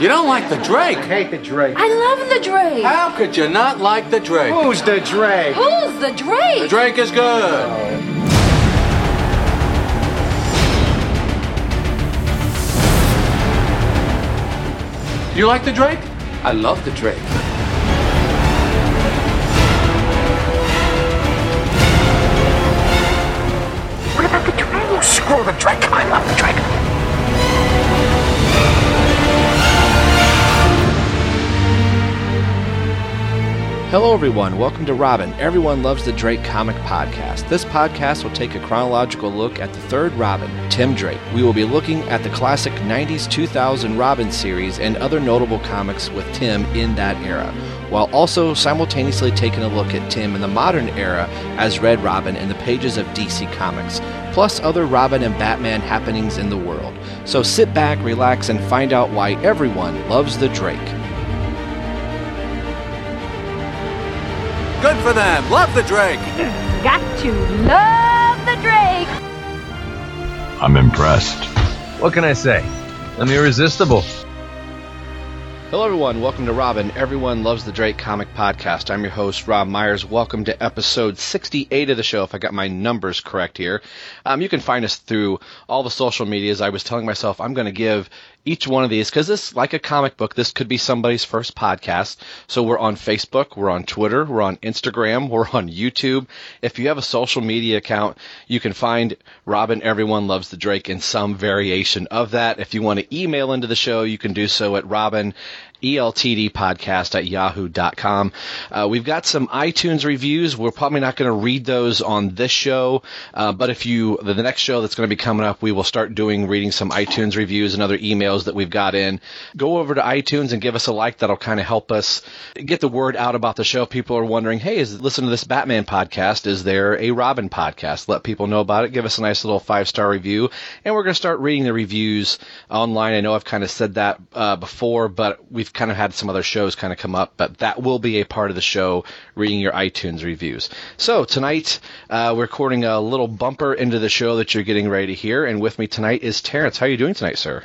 You don't like the Drake? I hate the Drake. I love the Drake. How could you not like the Drake? Who's the Drake? Who's the Drake? The Drake is good. Do you like the Drake? I love the Drake. What about the Drake? Oh, screw the Drake. I love the Drake. Hello, everyone. Welcome to Robin. Everyone loves the Drake comic podcast. This podcast will take a chronological look at the third Robin, Tim Drake. We will be looking at the classic 90s 2000 Robin series and other notable comics with Tim in that era, while also simultaneously taking a look at Tim in the modern era as Red Robin in the pages of DC Comics, plus other Robin and Batman happenings in the world. So sit back, relax, and find out why everyone loves the Drake. Good for them. Love the Drake. Got to love the Drake. I'm impressed. What can I say? I'm irresistible. Hello, everyone. Welcome to Robin. Everyone loves the Drake comic podcast. I'm your host, Rob Myers. Welcome to episode 68 of the show, if I got my numbers correct here. Um, you can find us through all the social medias. I was telling myself I'm going to give each one of these because this, like a comic book, this could be somebody's first podcast. So we're on Facebook, we're on Twitter, we're on Instagram, we're on YouTube. If you have a social media account, you can find Robin Everyone Loves the Drake in some variation of that. If you want to email into the show, you can do so at Robin eltdpodcast at yahoo.com. Uh, we've got some iTunes reviews. We're probably not going to read those on this show, uh, but if you, the, next show that's going to be coming up, we will start doing, reading some iTunes reviews and other emails that we've got in. Go over to iTunes and give us a like. That'll kind of help us get the word out about the show. People are wondering, hey, is listen to this Batman podcast. Is there a Robin podcast? Let people know about it. Give us a nice little five star review. And we're going to start reading the reviews online. I know I've kind of said that uh, before, but we've kind of had some other shows kind of come up, but that will be a part of the show, reading your iTunes reviews. So tonight, uh, we're recording a little bumper into the show that you're getting ready to hear, and with me tonight is Terrence. How are you doing tonight, sir?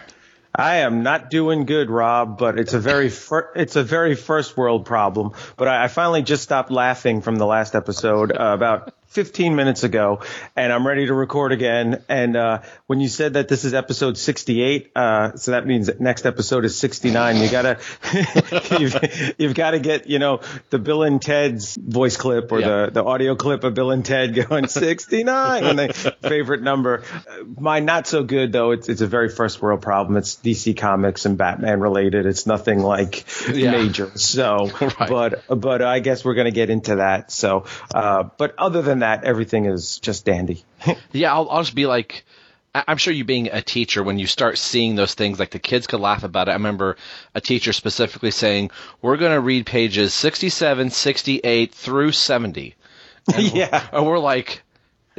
I am not doing good, Rob, but it's a very fir- it's a very first world problem. But I, I finally just stopped laughing from the last episode uh, about 15 minutes ago, and I'm ready to record again. And uh, when you said that this is episode 68, uh, so that means that next episode is 69. You gotta you've, you've got to get you know the Bill and Ted's voice clip or Yeah. the the audio clip of Bill and Ted going 69 when they favorite number. Mine not so good though. It's it's a very first world problem. It's DC Comics and Batman related. It's nothing like Yeah. major. So, Right. but but I guess we're gonna get into that. So, uh, but other than that, everything is just dandy. Yeah, I'll, I'll just be like, I'm sure you being a teacher, when you start seeing those things, like the kids could laugh about it. I remember a teacher specifically saying, we're going to read pages 67, 68 through 70. yeah. And we're like,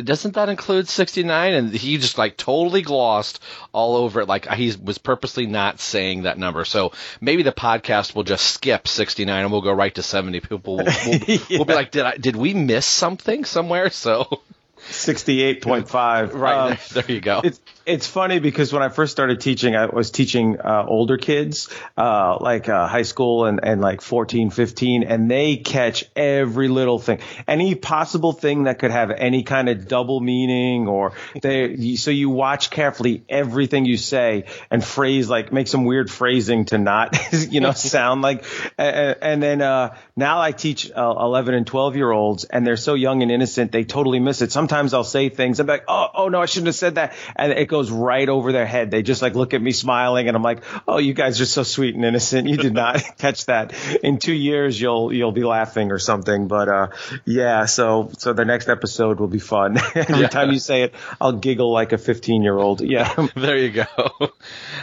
doesn't that include 69? And he just like totally glossed all over it. Like he was purposely not saying that number. So maybe the podcast will just skip 69 and we'll go right to 70. People will, will, will be like, did I, did we miss something somewhere? So Sixty-eight point five. right Um, there, there you go. It's it's funny because when I first started teaching, I was teaching uh, older kids, uh, like uh, high school and, and like 14, 15, and they catch every little thing, any possible thing that could have any kind of double meaning or they, so you watch carefully everything you say and phrase, like make some weird phrasing to not, you know, sound like, and, and then, uh, now I teach uh, 11 and 12 year olds and they're so young and innocent, they totally miss it. Sometimes I'll say things, I'm like, oh, oh no, I shouldn't have said that. And it goes right over their head. They just like look at me smiling and I'm like, oh, you guys are so sweet and innocent. You did not catch that. In two years, you'll, you'll be laughing or something. But, uh, yeah, so, so the next episode will be fun. Every time you say it, I'll giggle like a 15 year old. Yeah. there you go.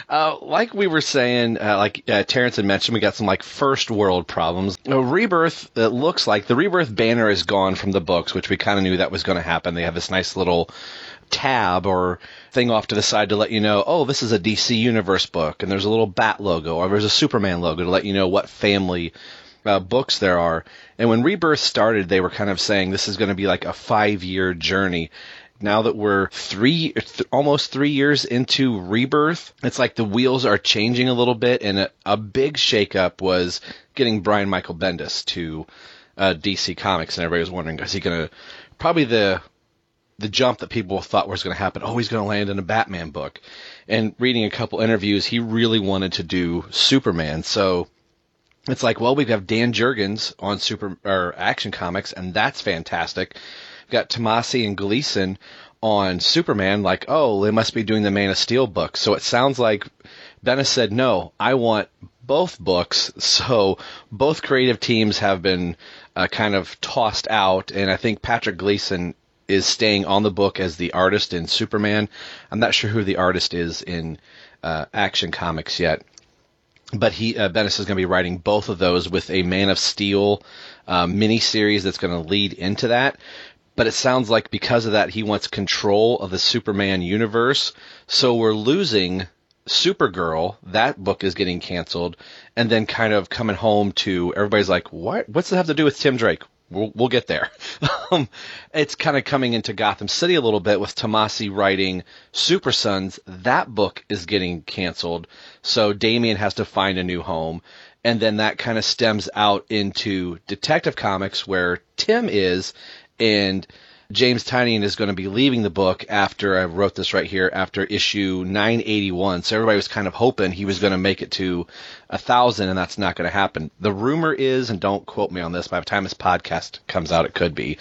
Uh, like we were saying, uh, like uh, Terrence had mentioned, we got some like first world problems. Uh, Rebirth, it looks like the Rebirth banner is gone from the books, which we kind of knew that was going to happen. They have this nice little tab or thing off to the side to let you know, oh, this is a DC Universe book, and there's a little bat logo, or there's a Superman logo to let you know what family uh, books there are. And when Rebirth started, they were kind of saying this is going to be like a five year journey. now that we're three, th- almost three years into Rebirth, it's like the wheels are changing a little bit, and a, a big shakeup was getting Brian Michael Bendis to uh, DC Comics, and everybody was wondering, is he going to probably the the jump that people thought was going to happen? Oh, he's going to land in a Batman book. And reading a couple interviews, he really wanted to do Superman, so it's like, well, we have got Dan Jurgens on Super or Action Comics, and that's fantastic. We've got Tomasi and Gleason on Superman, like, oh, they must be doing the Man of Steel book. So it sounds like Bendis said, no, I want both books. So both creative teams have been uh, kind of tossed out, and I think Patrick Gleason is staying on the book as the artist in Superman. I'm not sure who the artist is in uh, Action Comics yet but he uh, is going to be writing both of those with a Man of Steel um, mini series that's going to lead into that. But it sounds like because of that, he wants control of the Superman universe. So we're losing Supergirl. That book is getting canceled, and then kind of coming home to everybody's like, "What? What's that have to do with Tim Drake?" We'll, we'll get there. um, it's kind of coming into Gotham City a little bit with Tomasi writing Super Sons. That book is getting canceled, so Damian has to find a new home. And then that kind of stems out into Detective Comics where Tim is, and James Tynion is going to be leaving the book after I wrote this right here after issue 981. So everybody was kind of hoping he was going to make it to a thousand, and that's not going to happen. The rumor is, and don't quote me on this, by the time this podcast comes out, it could be,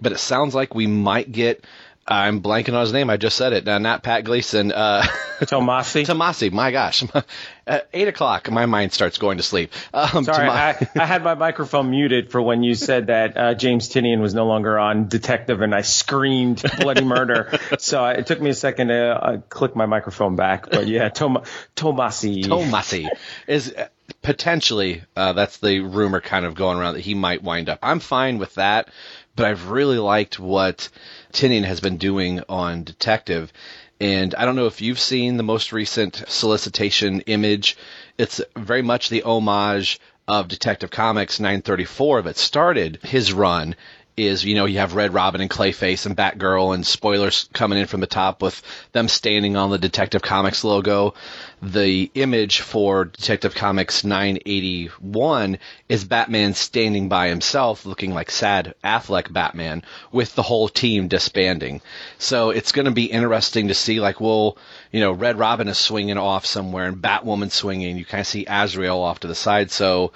but it sounds like we might get I'm blanking on his name. I just said it. Uh, not Pat Gleason. Uh, Tomasi. Tomasi. My gosh. At eight o'clock, my mind starts going to sleep. Um, Sorry, I, I had my microphone muted for when you said that uh, James Tynion was no longer on Detective, and I screamed bloody murder. so I, it took me a second to uh, click my microphone back. But yeah, Tom, Tomasi. Tomasi is uh, potentially uh, that's the rumor kind of going around that he might wind up. I'm fine with that, but I've really liked what Tynion has been doing on Detective. And I don't know if you've seen the most recent solicitation image. It's very much the homage of Detective Comics 934 that started his run is, you know, you have Red Robin and Clayface and Batgirl and spoilers coming in from the top with them standing on the Detective Comics logo. The image for Detective Comics 981 is Batman standing by himself looking like sad Affleck Batman with the whole team disbanding. So it's going to be interesting to see like, well, you know, Red Robin is swinging off somewhere and Batwoman swinging. You kind of see Azrael off to the side. So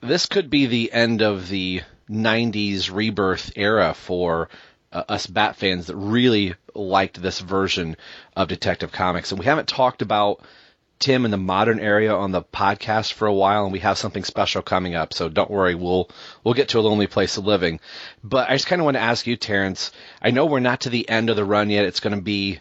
this could be the end of the 90s rebirth era for uh, us Bat fans that really liked this version of Detective Comics. And we haven't talked about Tim in the modern area on the podcast for a while, and we have something special coming up. So don't worry, we'll we'll get to a lonely place of living. But I just kind of want to ask you, Terrence. I know we're not to the end of the run yet. It's going to be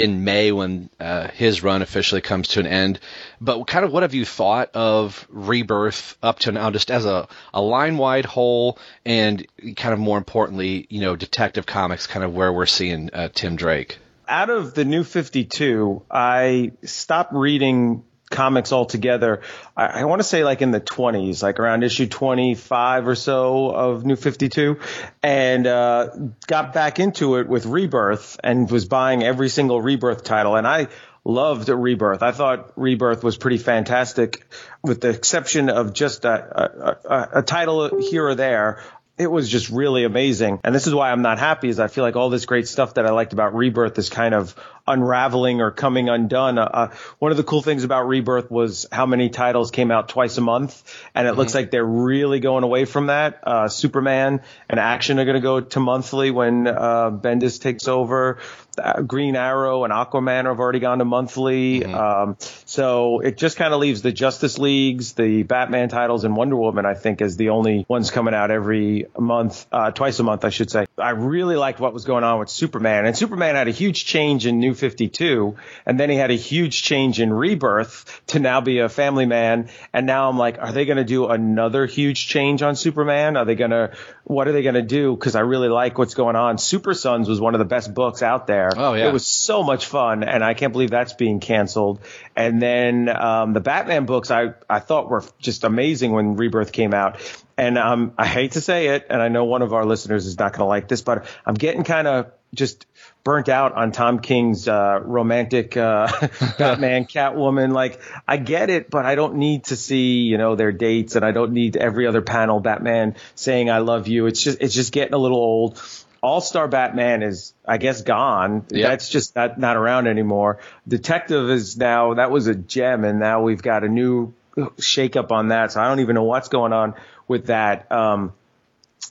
in May when uh, his run officially comes to an end. But kind of what have you thought of Rebirth up to now, just as a, a line wide whole, and kind of more importantly, you know, Detective Comics, kind of where we're seeing uh, Tim Drake. Out of the new 52, I stopped reading comics altogether. I, I want to say like in the 20s, like around issue 25 or so of New 52, and uh, got back into it with Rebirth and was buying every single Rebirth title. And I loved Rebirth. I thought Rebirth was pretty fantastic, with the exception of just a, a, a, a title here or there it was just really amazing. And this is why I'm not happy is I feel like all this great stuff that I liked about Rebirth is kind of unraveling or coming undone. Uh, uh, one of the cool things about Rebirth was how many titles came out twice a month. And it mm-hmm. looks like they're really going away from that. Uh, Superman and Action are going to go to monthly when, uh, Bendis takes over. Uh, Green Arrow and Aquaman have already gone to monthly. Mm-hmm. Um, so it just kind of leaves the Justice Leagues, the Batman titles, and Wonder Woman, I think, as the only ones coming out every month, uh, twice a month, I should say. I really liked what was going on with Superman, and Superman had a huge change in New 52, and then he had a huge change in Rebirth to now be a family man. And now I'm like, are they going to do another huge change on Superman? Are they going to, what are they going to do? Cause I really like what's going on. Super Sons was one of the best books out there. Oh, yeah. It was so much fun, and I can't believe that's being canceled. And then um, the Batman books I, I thought were just amazing when Rebirth came out. And um, I hate to say it, and I know one of our listeners is not going to like this, but I'm getting kind of just burnt out on Tom King's uh, romantic uh, Batman Catwoman. Like I get it, but I don't need to see you know their dates, and I don't need every other panel Batman saying I love you. It's just it's just getting a little old. All Star Batman is, I guess, gone. That's just not, not around anymore. Detective is now, that was a gem, and now we've got a new shakeup on that. So I don't even know what's going on with that. Um,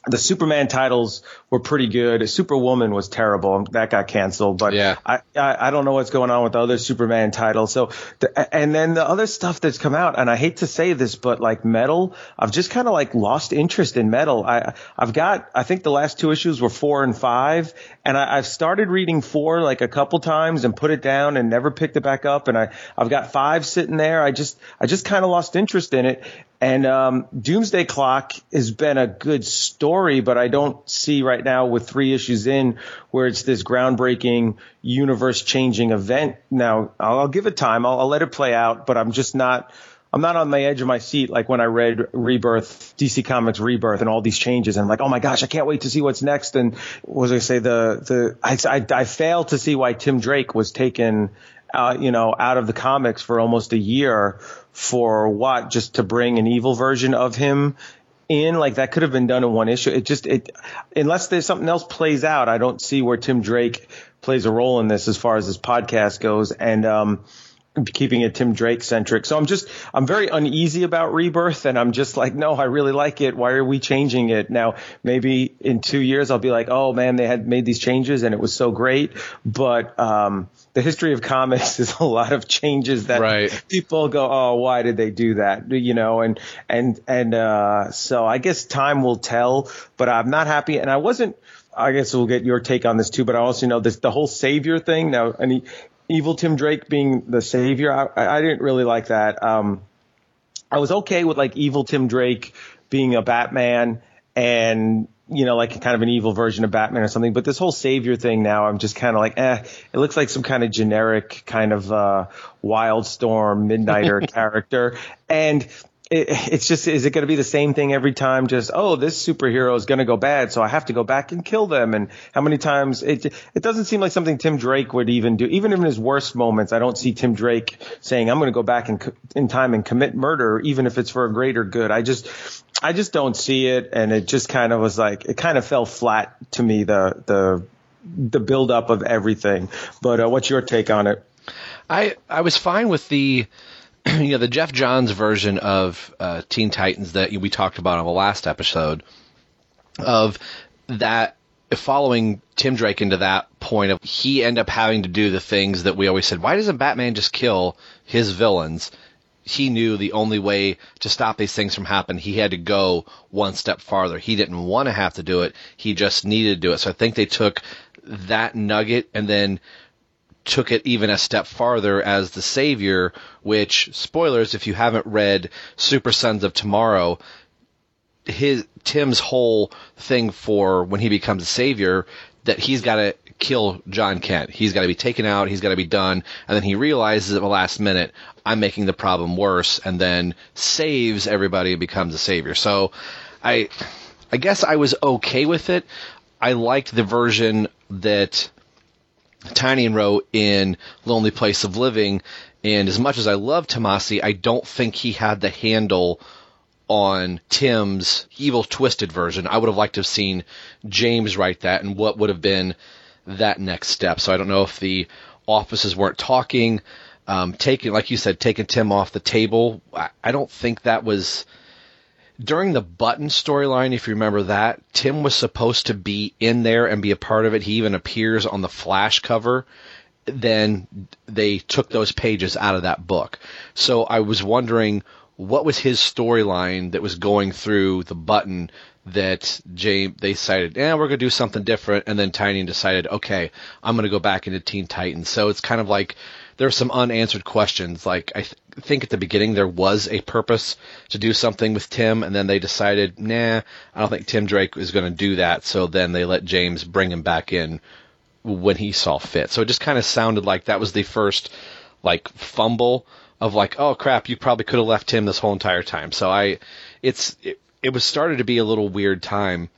the Superman titles were pretty good. Superwoman was terrible. That got canceled. But Yeah. I, I I don't know what's going on with the other Superman titles. So the, and then the other stuff that's come out, and I hate to say this, but like Metal, I've just kind of like lost interest in Metal. I I've got I think the last two issues were four and five, and I, I've started reading four like a couple times and put it down and never picked it back up. And I I've got five sitting there. I just I just kind of lost interest in it. And um, Doomsday Clock has been a good story, but I don't see right now with three issues in where it's this groundbreaking, universe-changing event. Now, I'll, I'll give it time. I'll, I'll let it play out, but I'm just not. I'm not on the edge of my seat like when I read Rebirth, DC Comics Rebirth, and all these changes. And I'm like, oh my gosh, I can't wait to see what's next. And what was I say? The the I I, I failed to see why Tim Drake was taken, uh, you know, out of the comics for almost a year for what? Just to bring an evil version of him in like that could have been done in one issue. It just it unless there's something else plays out, I don't see where Tim Drake plays a role in this as far as this podcast goes. And um keeping it Tim Drake centric. So I'm just I'm very uneasy about Rebirth and I'm just like, no, I really like it. Why are we changing it? Now maybe in two years I'll be like, oh man, they had made these changes and it was so great. But um the history of comics is a lot of changes that Right. people go, oh, why did they do that? You know, and and and uh, so I guess time will tell. But I'm not happy, and I wasn't. I guess we'll get your take on this too. But I also know this the whole savior thing. Now, any evil Tim Drake being the savior, I, I didn't really like that. Um, I was okay with like evil Tim Drake being a Batman and you know like kind of an evil version of Batman or something. But this whole savior thing now, I'm just kind of like, eh, it looks like some kind of generic kind of uh, Wildstorm Midnighter character, and. It, it's just, is it going to be the same thing every time? Just, oh, this superhero is going to go bad, so I have to go back and kill them. And how many times it, it doesn't seem like something Tim Drake would even do. Even in his worst moments, I don't see Tim Drake saying, I'm going to go back in, in time and commit murder, even if it's for a greater good. I just, I just don't see it. And it just kind of was like, it kind of fell flat to me, the, the, the build up of everything. But uh, what's your take on it? I I was fine with the you know the Geoff Johns version of uh, Teen Titans that we talked about on the last episode of that following Tim Drake into that point of he end up having to do the things that we always said why doesn't Batman just kill his villains? He knew the only way to stop these things from happening. He had to go one step farther. He didn't want to have to do it. He just needed to do it. So I think they took that nugget and then took it even a step farther as the savior, which spoilers if you haven't read Super Sons of Tomorrow, his Tim's whole thing for when he becomes a savior that he's got to kill Jon Kent. He's got to be taken out, he's got to be done, and then he realizes at the last minute I'm making the problem worse and then saves everybody and becomes a savior. So I I guess I was okay with it. I liked the version that Tynion wrote in Lonely Place of Living, and as much as I love Tomasi, I don't think he had the handle on Tim's evil twisted version. I would have liked to have seen James write that and what would have been that next step. So I don't know if the offices weren't talking, um, taking, like you said, taking Tim off the table. I, I don't think that was during the button storyline, if you remember that, Tim was supposed to be in there and be a part of it. He even appears on the Flash cover. Then they took those pages out of that book. So I was wondering what was his storyline that was going through the button that James they decided, yeah, we're gonna do something different, and then Tynion decided, okay, I'm gonna go back into Teen Titans. So it's kind of like there's some unanswered questions. Like I th- think at the beginning there was a purpose to do something with Tim, and then they decided, nah, I don't think Tim Drake is going to do that. So then they let James bring him back in when he saw fit. So it just kind of sounded like that was the first like fumble of like, oh crap, you probably could have left Tim this whole entire time. So I, it's it, it was started to be a little weird time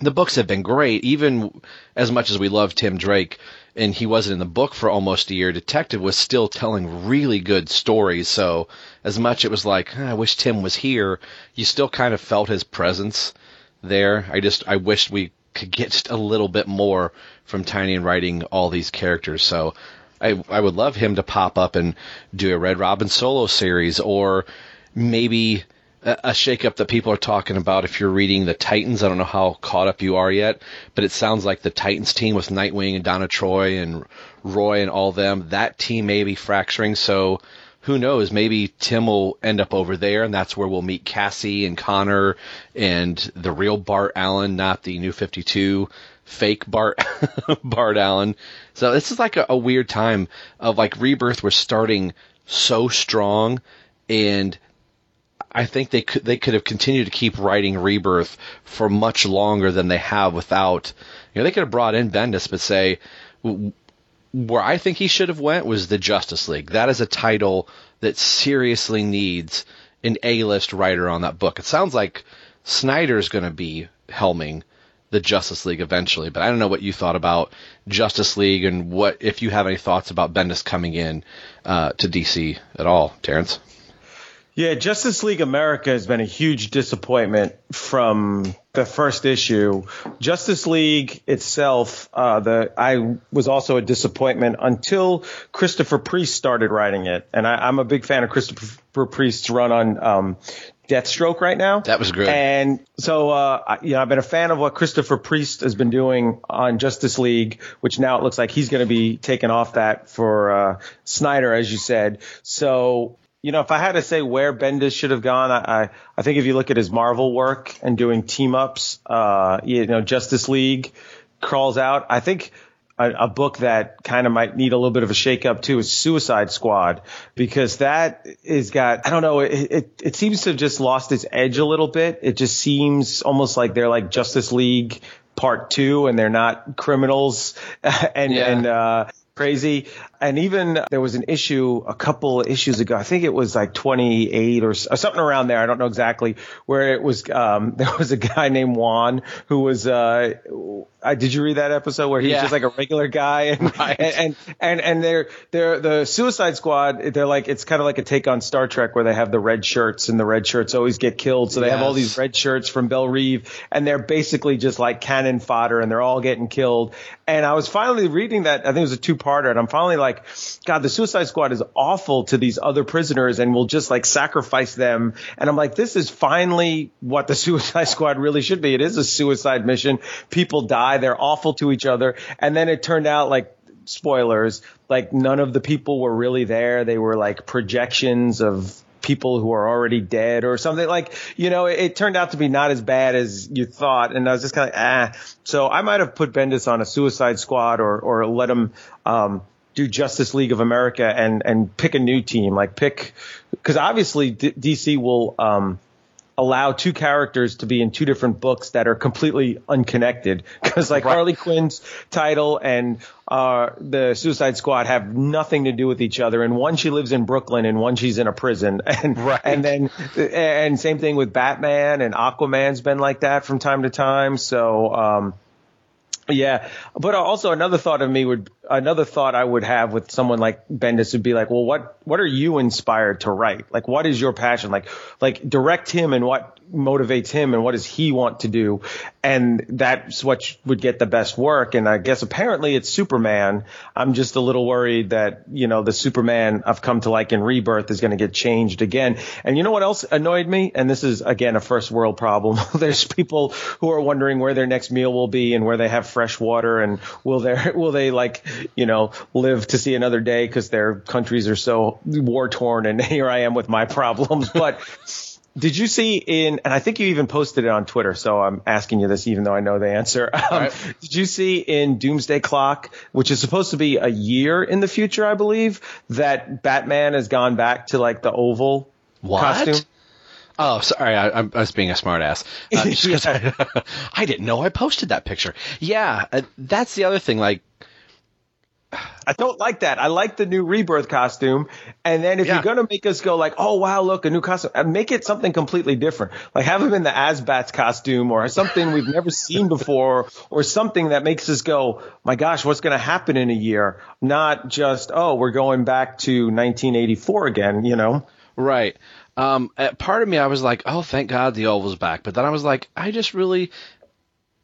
the books have been great, even as much as we love Tim Drake, and he wasn't in the book for almost a year. Detective was still telling really good stories. So as much it was like "Ah, I wish Tim was here, you still kind of felt his presence there. I just I wished we could get just a little bit more from Tynion in writing all these characters. So I I would love him to pop up and do a Red Robin solo series or maybe a, shakeup that people are talking about if you're reading the Titans. I don't know how caught up you are yet, but it sounds like the Titans team with Nightwing and Donna Troy and Roy and all them, that team may be fracturing. So who knows? Maybe Tim will end up over there, and that's where we'll meet Cassie and Connor and the real Bart Allen, not the new 52 fake Bart Bart Allen. So this is like a, a weird time of like Rebirth was starting so strong, and I think they could they could have continued to keep writing Rebirth for much longer than they have without. You know, they could have brought in Bendis, but say where I think he should have went was the Justice League. That is a title that seriously needs an A-list writer on that book. It sounds like Snyder's going to be helming the Justice League eventually, but I don't know what you thought about Justice League and what if you have any thoughts about Bendis coming in uh, to DC at all, Terrence. Yeah, Justice League America has been a huge disappointment from the first issue. Justice League itself, uh, the I was also a disappointment until Christopher Priest started writing it, and I, I'm a big fan of Christopher Priest's run on um, Deathstroke right now. That was great. And so, uh, I- you know, I've been a fan of what Christopher Priest has been doing on Justice League, which now it looks like he's going to be taking off that for uh, Snyder, as you said. So, you know, if I had to say where Bendis should have gone, I, I, I think if you look at his Marvel work and doing team ups, uh, you know, Justice League crawls out. I think a, a book that kind of might need a little bit of a shakeup too is Suicide Squad because that is got I don't know it, it it seems to have just lost its edge a little bit. It just seems almost like they're like Justice League Part Two and they're not criminals and Yeah. and uh, crazy. And even there was an issue a couple issues ago. I think it was like 28 or, or something around there. I don't know exactly where it was. Um, there was a guy named Juan who was. Uh, uh, did you read that episode where he's Yeah. just like a regular guy and Right. and, and and and they're they're the Suicide Squad. They're like it's kind of like a take on Star Trek where they have the red shirts and the red shirts always get killed. So they have all these red shirts from Belle Reve and they're basically just like cannon fodder and they're all getting killed. And I was finally reading that. I think it was a two parter and I'm finally like, God, the Suicide Squad is awful to these other prisoners and will just like sacrifice them. And I'm like, this is finally what the Suicide Squad really should be. It is a suicide mission. People die. They're awful to each other. And then it turned out like spoilers, like none of the people were really there. They were like projections of people who are already dead or something like, you know, it, it turned out to be not as bad as you thought. And I was just kind of, ah, so I might have put Bendis on a suicide squad or, or let him, um, do Justice League of America and, and pick a new team, like pick, cause obviously D- DC will, um, allow two characters to be in two different books that are completely unconnected because like Harley Quinn's title and uh, the Suicide Squad have nothing to do with each other. And one she lives in Brooklyn and one she's in a prison. And Right. and then and same thing with Batman and Aquaman's been like that from time to time. So um, yeah, but also another thought of me would another thought I would have with someone like Bendis would be like, well, what what are you inspired to write? Like, what is your passion? Like, like direct him and what motivates him and what does he want to do? And that's what would get the best work. And I guess apparently it's Superman. I'm just a little worried that you know the Superman I've come to like in Rebirth is going to get changed again. And you know what else annoyed me? And this is again a first world problem. There's people who are wondering where their next meal will be and where they have fresh water and will they will they like you know live to see another day because their countries are so war torn. And here I am with my problems, but. Did you see in, and I think you even posted it on Twitter, so I'm asking you this even though I know the answer. Um, right. Did you see in Doomsday Clock, which is supposed to be a year in the future, I believe, that Batman has gone back to like the oval What? costume? Oh, sorry. I, I'm- was being a smartass. Uh, 'cause I, I didn't know I posted that picture. Yeah, uh, that's the other thing. Like, I don't like that. I like the new rebirth costume. And then if Yeah. you're going to make us go like, oh, wow, look, a new costume, uh, make it something completely different. Like have him in the Asbats costume or something we've never seen before or something that makes us go, my gosh, what's going to happen in a year? Not just, oh, we're going back to 1984 again, you know? Right. Um, uh, part of me, I was like, oh, thank God the Oval's back. But then I was like, I just really.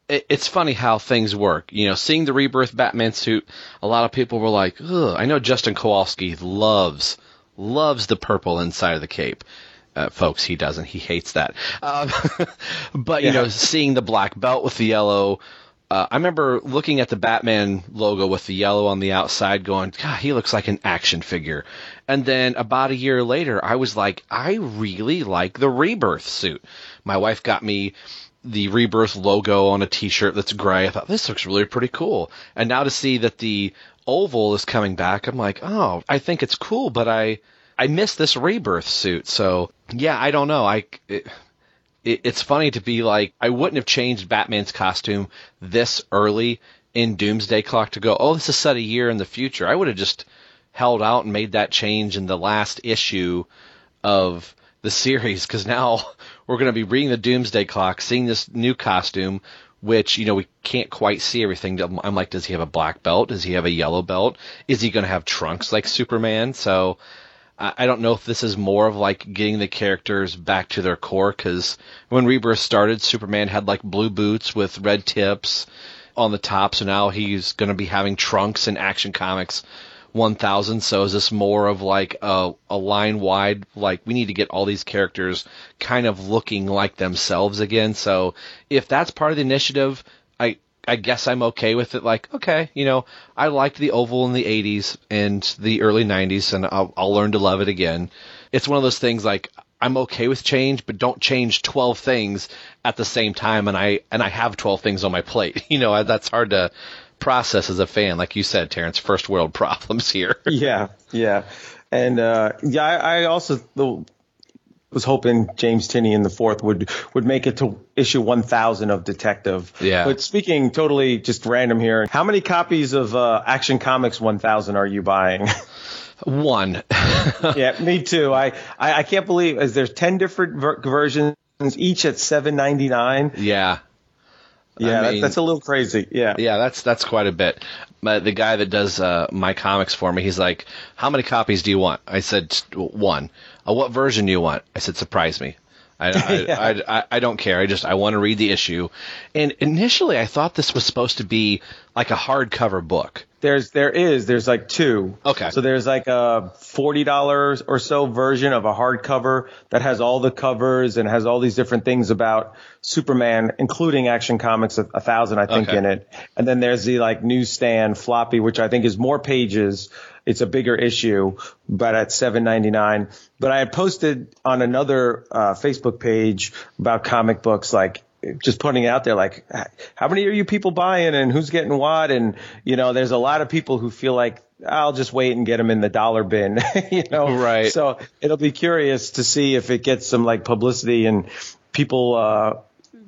It, it's funny how things work. You know, seeing the rebirth Batman suit, a lot of people were like, ugh. I know Justin Kowalski loves, loves the purple inside of the cape. Uh, folks, he doesn't. He hates that. Um, but, you Yeah. know, seeing the black belt with the yellow, uh, I remember looking at the Batman logo with the yellow on the outside, going, God, he looks like an action figure. And then about a year later, I was like, I really like the Rebirth suit. My wife got me the Rebirth logo on a T-shirt that's gray. I thought this looks really pretty cool. And now to see that the oval is coming back, I'm like, oh, I think it's cool, but I I miss this Rebirth suit. So yeah, I don't know. I it, it, it's funny to be like, I wouldn't have changed Batman's costume this early in Doomsday Clock to go, oh, this is set a year in the future. I would have just held out and made that change in the last issue of the series because now we're going to be reading the Doomsday Clock, seeing this new costume, which, you know, we can't quite see everything. I'm like, does he have a black belt? Does he have a yellow belt? Is he going to have trunks like Superman? So, I don't know if this is more of like getting the characters back to their core because when Rebirth started, Superman had like blue boots with red tips on the top, so now he's going to be having trunks in Action Comics 1000. So is this more of like a, a line wide, like we need to get all these characters kind of looking like themselves again? So if that's part of the initiative, I I guess I'm okay with it. Like, okay, you know, I liked the oval in the 80s and the early 90s, and I'll, I'll learn to love it again. It's one of those things like I'm okay with change, but don't change 12 things at the same time. And I and I have 12 things on my plate. You know, that's hard to process as a fan. Like you said, Terrence, first world problems here. Yeah, yeah, and uh, yeah, I, I also the, was hoping James Tynion the fourth would would make it to issue 1,000 of Detective. Yeah. But speaking totally just random here, how many copies of uh, Action Comics 1,000 are you buying? One. yeah, me too. I, I I can't believe is there's 10 different ver- versions, each at 7.99. yeah. Yeah, that- mean- that's a little crazy. Yeah. Yeah, that's that's quite a bit. But the guy that does uh, my comics for me, he's like, "How many copies do you want?" I said, "One." Uh, what version do you want? I said, "Surprise me." I, I, Yeah. I, I, I don't care. I just I want to read the issue. And initially, I thought this was supposed to be like a hardcover book. There's there is there's like two. Okay. So there's like a forty dollars or so version of a hardcover that has all the covers and has all these different things about Superman, including Action Comics a, a thousand I think Okay. in it. And then there's the like newsstand floppy, which I think is more pages. It's a bigger issue, but at seven ninety nine. But I had posted on another uh, Facebook page about comic books like just putting it out there like how many are you people buying and who's getting what and you know there's a lot of people who feel like I'll just wait and get them in the dollar bin you know Right. so it'll be curious to see if it gets some like publicity and people uh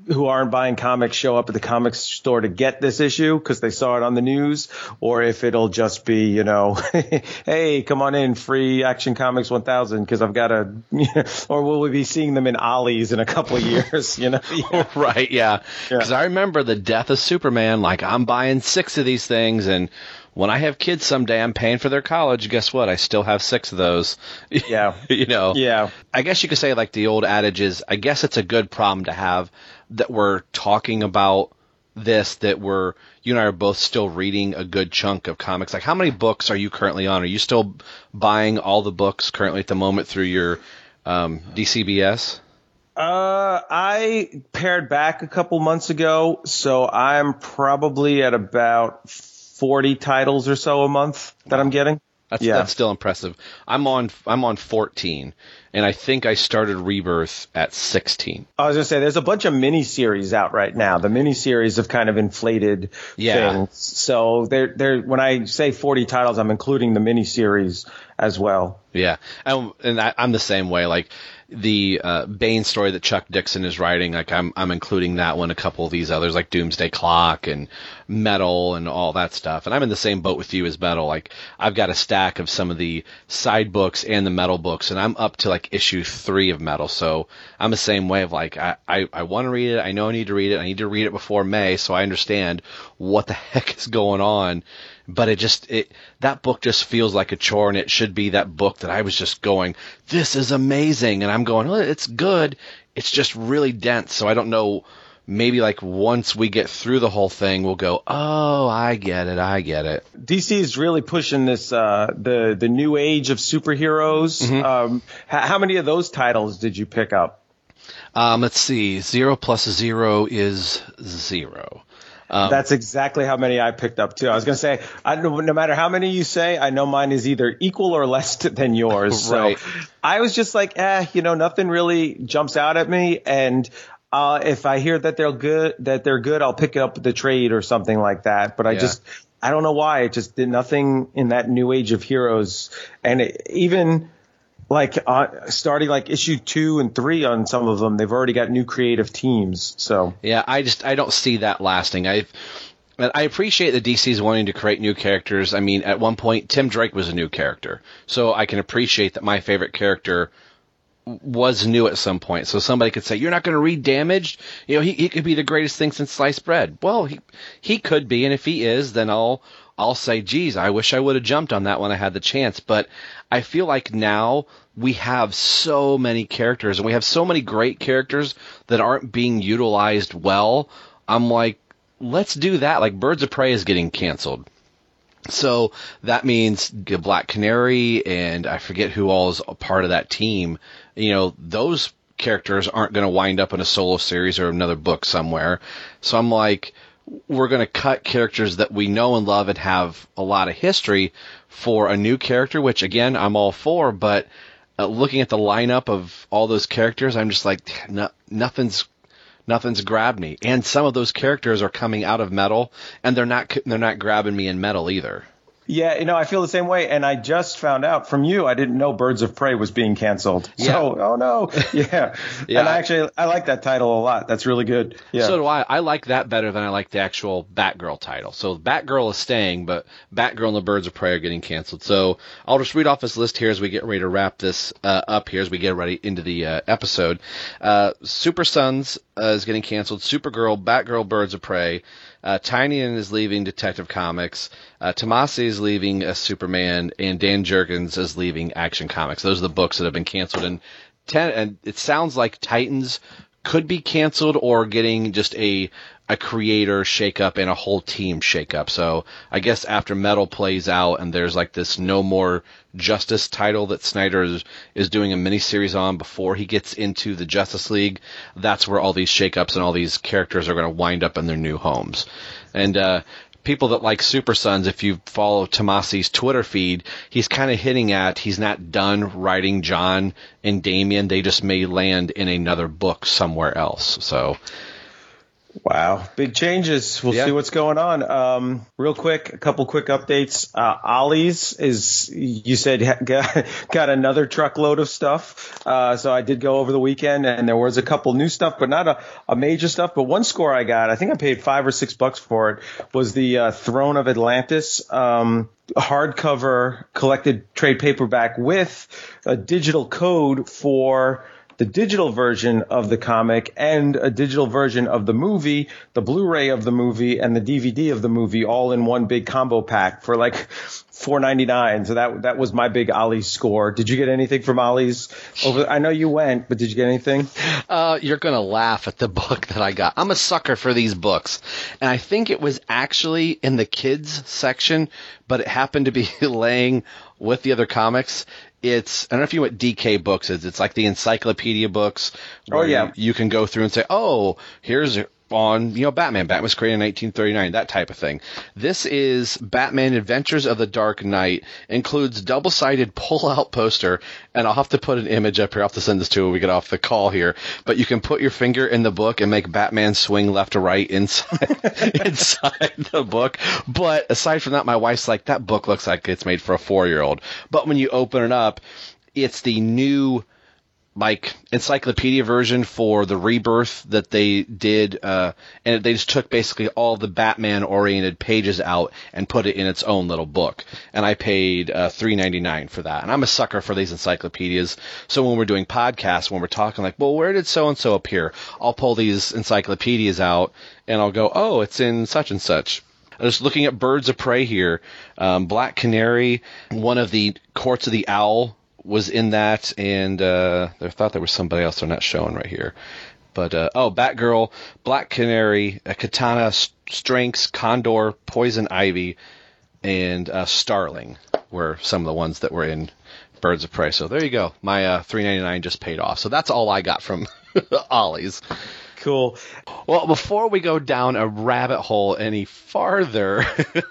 who aren't buying comics show up at the comic store to get this issue because they saw it on the news, or if it'll just be, you know, hey, come on in, free Action Comics 1000 because I've got a, or will we be seeing them in Ollie's in a couple of years, you know? Yeah. Oh, right, yeah. Yeah. Because I remember the death of Superman, like, I'm buying six of these things, and when I have kids someday, I'm paying for their college. Guess what? I still have six of those. Yeah. you know? Yeah. I guess you could say, like, the old adage is, I guess it's a good problem to have that we're talking about this, that we're, you and I are both still reading a good chunk of comics. Like, how many books are you currently on? Are you still buying all the books currently at the moment through your um, DCBS? Uh, I pared back a couple months ago, so I'm probably at about 40 titles or so a month that I'm getting. That's Yeah. that's still impressive. I'm on I'm on 14, and I think I started Rebirth at 16. I was gonna say there's a bunch of mini series out right now. The mini series have kind of inflated Yeah. things. So they're they're when I say 40 titles, I'm including the mini series as well. Yeah, and, and I, I'm the same way. Like the uh, Bane story that Chuck Dixon is writing, like I'm I'm including that one, a couple of these others like Doomsday Clock and Metal and all that stuff. And I'm in the same boat with you as Metal. Like I've got a stack of some of the side books and the Metal books, and I'm up to like issue three of Metal. So I'm the same way of like I I, I want to read it. I know I need to read it. I need to read it before May, so I understand what the heck is going on but it just it that book just feels like a chore and it should be that book that I was just going this is amazing and I'm going oh, it's good. It's just really dense so I don't know maybe like once we get through the whole thing we'll go oh I get it I get it. DC is really pushing this uh, the the new age of superheroes. Um, h- how many of those titles did you pick up? um let's see. Zero plus zero is zero That's exactly how many I picked up too. I was gonna say, I no, no matter how many you say, I know mine is either equal or less t- than yours. Right. So I was just like, eh, you know, nothing really jumps out at me, and. Uh, if I hear that they're good, that they're good, I'll pick up the trade or something like that. But I Yeah. just, I don't know why. It just did nothing in that new age of heroes. And it, even like uh, starting like issue two and three on some of them, they've already got new creative teams. So Yeah, I just I don't see that lasting. I I appreciate the DC's wanting to create new characters. I mean, at one point Tim Drake was a new character, so I can appreciate that my favorite character was new at some point. So somebody could say, "You're not going to read Damaged." You know, he he could be the greatest thing since sliced bread. Well, he he could be, and if he is, then I'll I'll say, "Geez, I wish I would have jumped on that when I had the chance." But I feel like now we have so many characters, and we have so many great characters that aren't being utilized well. I'm like, let's do that. Like Birds of Prey is getting canceled. So that means Black Canary and I forget who all is a part of that team. You know, those characters aren't going to wind up in a solo series or another book somewhere. So I'm like, we're going to cut characters that we know and love and have a lot of history for a new character, which again, I'm all for, but uh, looking at the lineup of all those characters, I'm just like, no, nothing's nothing's grabbed me. And some of those characters are coming out of metal, and they're not they're not grabbing me in metal either. Yeah, you know, I feel the same way. And I just found out from you, I didn't know Birds of Prey was being canceled. Yeah. So, oh no. Yeah. Yeah. And I actually, I like that title a lot. That's really good. Yeah. So do I. I like that better than I like the actual Batgirl title. So Batgirl is staying, but Batgirl and the Birds of Prey are getting canceled. So I'll just read off this list here as we get ready to wrap this uh, up here as we get ready into the uh, episode. Uh, Super Sons uh, is getting canceled. Supergirl, Batgirl, Birds of Prey. Uh, is leaving Detective Comics. Uh, Tomasi is leaving uh, Superman, and Dan Jurgens is leaving Action Comics. Those are the books that have been canceled. And ten, and it sounds like Titans could be canceled or getting just a a creator shakeup and a whole team shakeup. So I guess after Metal plays out and there's like this No More Justice title that Snyder is, is doing a miniseries on before he gets into the Justice League, that's where all these shakeups and all these characters are going to wind up in their new homes. And uh, people that like Super Sons, if you follow Tomasi's Twitter feed, he's kind of hitting at he's not done writing Jon and Damian. They just may land in another book somewhere else. So Wow, big changes. We'll Yeah. see what's going on. Um, real quick, a couple quick updates. Uh, Ollie's is you said got, got another truckload of stuff. Uh, so I did go over the weekend, and there was a couple new stuff, but not a, a major stuff. But one score I got, I think I paid five or six bucks for it, was the uh, Throne of Atlantis. Um, hardcover collected trade paperback with a digital code for the digital version of the comic and a digital version of the movie, the Blu-ray of the movie and the DVD of the movie all in one big combo pack for like 4.99. So that that was my big Ollie score. Did you get anything from Ollie's over I know you went, but did you get anything? Uh, you're gonna laugh at the book that I got. I'm a sucker for these books, and I think it was actually in the kids section, but it happened to be laying with the other comics. It's I don't know if you know what DK Books is. It's like the encyclopedia books. Oh, yeah. you can go through and say, oh, here's on you know Batman. Batman was created in 1939, that type of thing. This is Batman Adventures of the Dark Knight. Includes double-sided pull-out poster, and I'll have to put an image up here. I'll have to send this to when we get off the call here. But you can put your finger in the book and make Batman swing left to right inside inside the book. But aside from that, my wife's like that book looks like it's made for a four-year-old. But when you open it up, it's the new like encyclopedia version for the rebirth that they did uh, and they just took basically all the batman oriented pages out and put it in its own little book. And i paid uh, 3.99 for that. And i'm a sucker for these encyclopedias. So when we're doing podcasts when we're talking like well where did so and so appear? I'll pull these encyclopedias out and i'll go oh it's in such and such. I'm just looking at birds of prey here. Um, black canary one of the courts of the owl was in that, and uh, I thought there was somebody else they're not showing right here. But uh, oh, Batgirl, Black Canary, Katana, Strix, Condor, Poison Ivy, and uh, Starling were some of the ones that were in Birds of Prey. So there you go. My uh, three ninety nine just paid off. So that's all I got from Ollie's. Cool. Well, before we go down a rabbit hole any farther,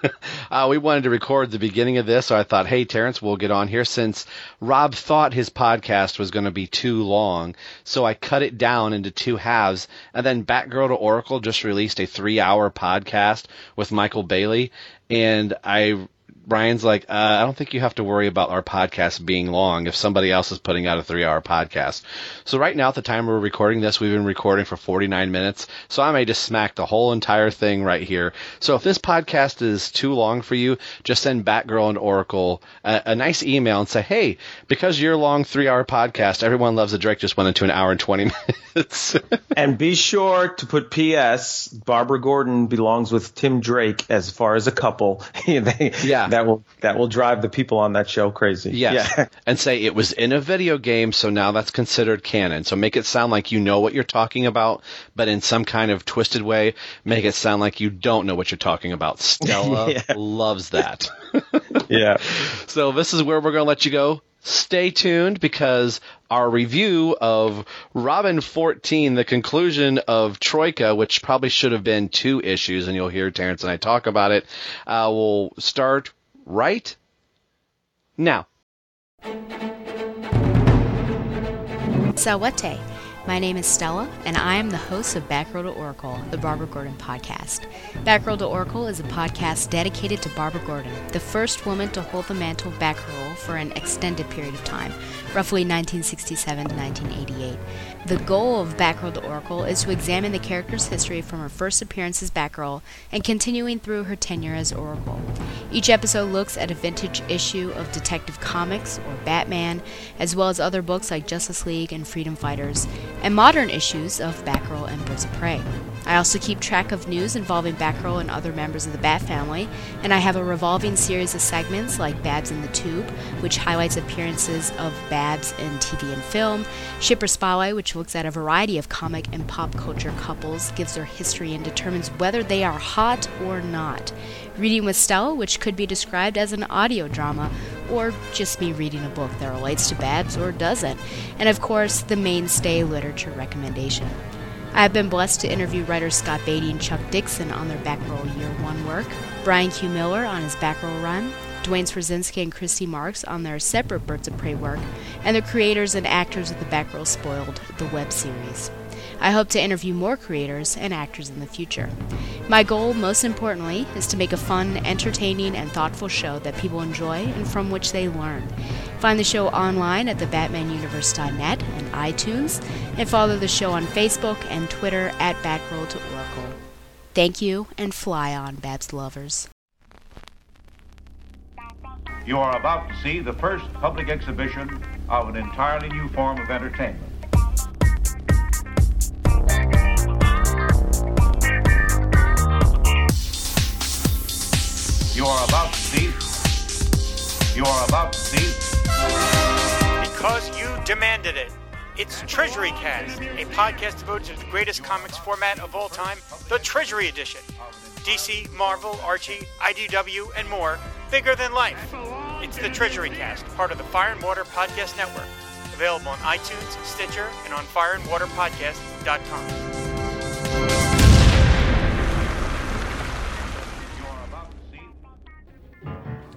uh, we wanted to record the beginning of this. So I thought, hey, Terrence, we'll get on here since Rob thought his podcast was going to be too long. So I cut it down into two halves. And then Batgirl to Oracle just released a three hour podcast with Michael Bailey. And I Brian's like, uh, I don't think you have to worry about our podcast being long if somebody else is putting out a three hour podcast. So right now, at the time we're recording this, we've been recording for 49 minutes. So I may just smack the whole entire thing right here. So if this podcast is too long for you, just send Batgirl and Oracle a, a nice email and say, hey, because your long three hour podcast, everyone loves the Drake just went into an hour and 20 minutes. and be sure to put P.S. Barbara Gordon belongs with Tim Drake as far as a couple. they, Yeah. That will that will drive the people on that show crazy. Yes. Yeah. And say it was in a video game, so now that's considered canon. So make it sound like you know what you're talking about, but in some kind of twisted way, make it sound like you don't know what you're talking about. Stella Yeah. loves that. yeah. so this is where we're going to let you go. Stay tuned because our review of Robin 14, the conclusion of Troika, which probably should have been two issues, and you'll hear Terrence and I talk about it, uh, will start right now. Sawate. My name is Stella, and I am the host of Batgirl to Oracle, the Barbara Gordon podcast. Batgirl to Oracle is a podcast dedicated to Barbara Gordon, the first woman to hold the mantle Batgirl for an extended period of time, roughly 1967 to 1988. The goal of Batgirl the Oracle is to examine the character's history from her first appearance as Batgirl and continuing through her tenure as Oracle. Each episode looks at a vintage issue of Detective Comics or Batman, as well as other books like Justice League and Freedom Fighters, and modern issues of Batgirl and Birds of Prey. I also keep track of news involving Batgirl and other members of the Bat family, and I have a revolving series of segments like Babs in the Tube, which highlights appearances of Babs in TV and film, Shipper Spotlight, which looks at a variety of comic and pop culture couples, gives their history, and determines whether they are hot or not. Reading with Stella, which could be described as an audio drama, or just me reading a book that relates to Babs or doesn't, and of course, the mainstay literature recommendation. I have been blessed to interview writers Scott Beatty and Chuck Dixon on their Batgirl Year One work, Brian Q. Miller on his Batgirl run, Duane Swierczynski and Christy Marx on their separate Birds of Prey work, and the creators and actors of the Batgirl Spoiled, the web series. I hope to interview more creators and actors in the future. My goal, most importantly, is to make a fun, entertaining, and thoughtful show that people enjoy and from which they learn. Find the show online at thebatmanuniverse.net and iTunes, and follow the show on Facebook and Twitter at Batgirl to Oracle. Thank you, and fly on, Babs lovers. You are about to see the first public exhibition of an entirely new form of entertainment. You are about to see. You are about to see. Because you demanded it. It's Treasury Cast, a podcast devoted to the greatest comics format of all time, the Treasury Edition. DC, Marvel, Archie, IDW, and more, bigger than life. It's the Treasury Cast, part of the Fire and Water Podcast Network. Available on iTunes, Stitcher, and on fireandwaterpodcast.com.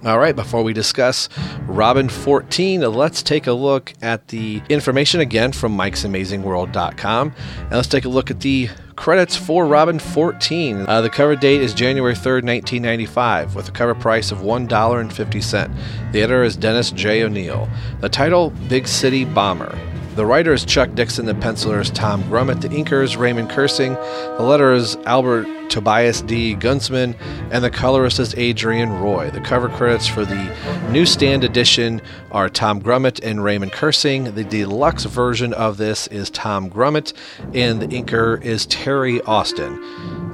All right, before we discuss Robin 14, let's take a look at the information again from Mike'sAmazingWorld.com. And let's take a look at the credits for Robin 14. Uh, the cover date is January 3rd, 1995, with a cover price of $1.50. The editor is Dennis J. O'Neil. The title, Big City Bomber. The writer is Chuck Dixon, the penciler is Tom Grummett, the inker is Raymond Kryssing, the letter is Albert Tobias DeGuzman, and the colorist is Adrienne Roy. The cover credits for the newsstand edition are Tom Grummett and Raymond Kryssing. The deluxe version of this is Tom Grummett, and the inker is Terry Austin.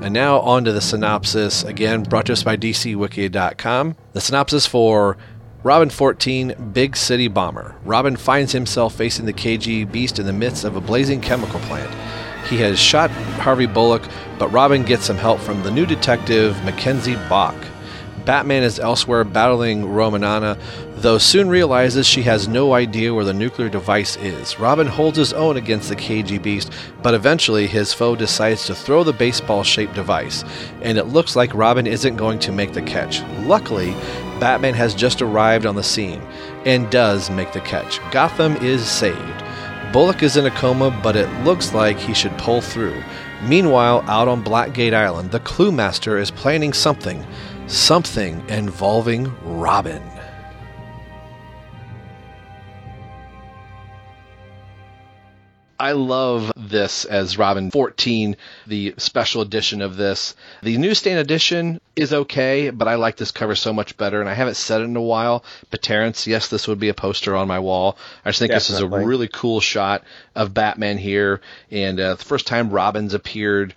And now on to the synopsis, again brought to us by DCWiki.com. The synopsis for Robin 14, Big City Bomber. Robin finds himself facing the KG Beast in the midst of a blazing chemical plant. He has shot Harvey Bullock, but Robin gets some help from the new detective, Mackenzie Bock. Batman is elsewhere battling Romana, though soon realizes she has no idea where the nuclear device is. Robin holds his own against the KG Beast, but eventually his foe decides to throw the baseball shaped device, and it looks like Robin isn't going to make the catch. Luckily, Batman has just arrived on the scene and does make the catch. Gotham is saved. Bullock is in a coma, but it looks like he should pull through. Meanwhile, out on Blackgate Island, the Clue Master is planning something. Something involving Robin. I love this as Robin 14, the special edition of this. The newsstand edition is okay, but I like this cover so much better, and I haven't said it in a while. But Terrence, yes, this would be a poster on my wall. I just think Definitely. this is a really cool shot of Batman here, and uh, the first time Robin's appeared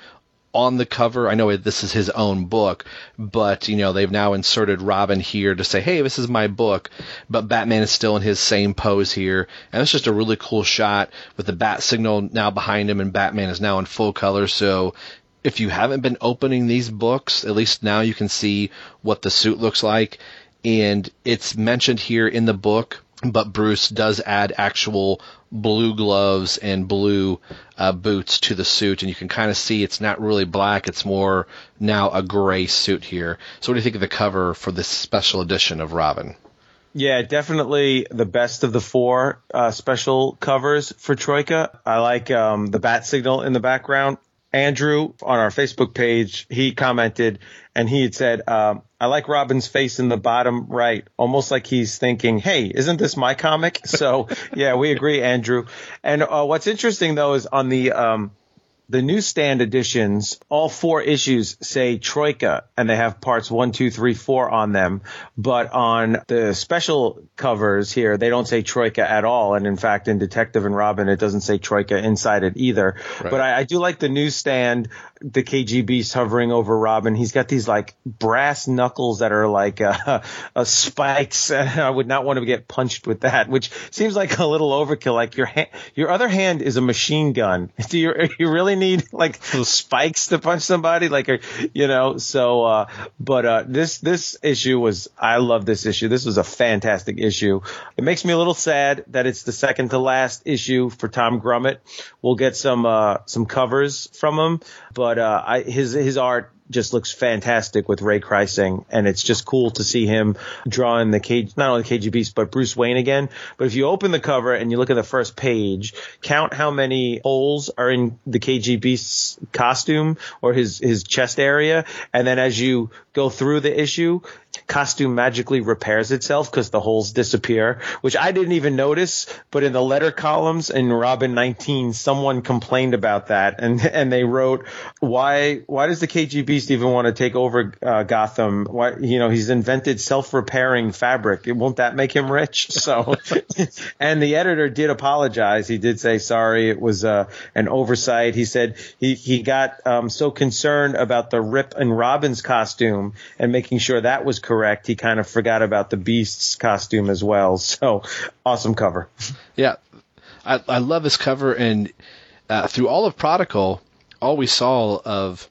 on the cover. I know this is his own book, but you know they've now inserted Robin here to say, "Hey, this is my book," but Batman is still in his same pose here, and it's just a really cool shot with the bat signal now behind him, and Batman is now in full color. So. If you haven't been opening these books, at least now you can see what the suit looks like. And it's mentioned here in the book but Bruce does add actual blue gloves and blue uh, boots to the suit, and you can kind of see it's not really black; it's more now a gray suit here. So, what do you think of the cover for this special edition of Robin? Yeah, definitely the best of the four uh, special covers for Troika. I like um, the bat signal in the background. Andrew on our Facebook page, he commented and he had said, um, I like Robin's face in the bottom right, almost like he's thinking, Hey, isn't this my comic? So yeah, we agree, Andrew. And uh, what's interesting though is on the, um, the newsstand editions, all four issues say Troika and they have parts one, two, three, four on them. But on the special covers here, they don't say Troika at all. And in fact, in Detective and Robin, it doesn't say Troika inside it either. Right. But I, I do like the newsstand, the KGB's hovering over Robin. He's got these like brass knuckles that are like, uh, uh, spikes. I would not want to get punched with that, which seems like a little overkill. Like your hand, your other hand is a machine gun. Do you, you really need like spikes to punch somebody? Like, you know, so, uh, but, uh, this, this issue was, I love this issue. This was a fantastic issue. It makes me a little sad that it's the second to last issue for Tom Grummett. We'll get some, uh, some covers from him, but, uh, I, his, his art, just looks fantastic with Ray Kryssing, and it's just cool to see him drawing the cage, not only KG Beast, but Bruce Wayne again. But if you open the cover and you look at the first page, count how many holes are in the KG Beast's costume or his, his chest area. And then as you go through the issue, costume magically repairs itself because the holes disappear, which I didn't even notice. But in the letter columns in Robin 19, someone complained about that, and and they wrote, "Why why does the KG Beast even want to take over uh, Gotham? Why you know he's invented self repairing fabric. Won't that make him rich?" So, and the editor did apologize. He did say sorry, it was uh, an oversight. He said he he got um, so concerned about the Rip and Robin's costume and making sure that was correct, he kind of forgot about the Beast's costume as well. So awesome cover. Yeah, I, I love this cover, and uh, through all of Prodigal, all we saw of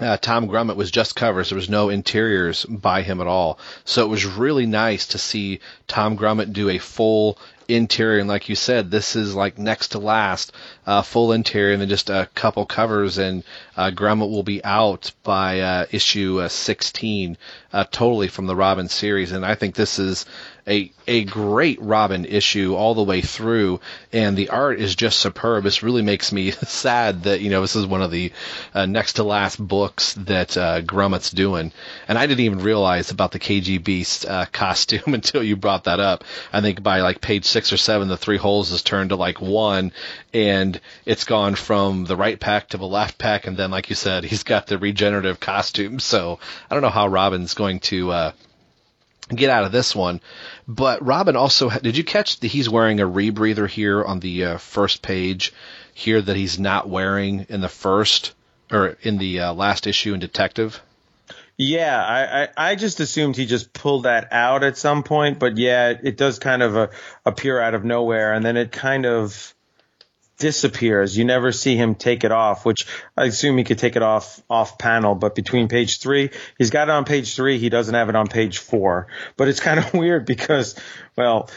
uh, Tom Grummett was just covers. There was no interiors by him at all. So it was really nice to see Tom Grummett do a full interior, and like you said, this is like next to last, uh, full interior, and then just a couple covers, and uh, Grummett will be out by uh, issue uh, 16, uh, totally from the Robin series, and I think this is a a great Robin issue all the way through, and the art is just superb. This really makes me sad that you know this is one of the uh, next to last books that uh, Grummett's doing, and I didn't even realize about the KG Beast uh, costume until you brought that up. I think by like page six or seven, the three holes is turned to like one, and it's gone from the right pack to the left pack, and then like you said, he's got the regenerative costume. So I don't know how Robin's going to. Get out of this one. But Robin also did you catch that he's wearing a rebreather here on the uh, first page here that he's not wearing in the first or in the uh, last issue in Detective? Yeah, I, I, I, just assumed he just pulled that out at some point, but yeah, it, it does kind of uh, appear out of nowhere, and then it kind of disappears. You never see him take it off, which I assume he could take it off off panel, but between page three, he's got it on page three. He doesn't have it on page four, but it's kind of weird because, well,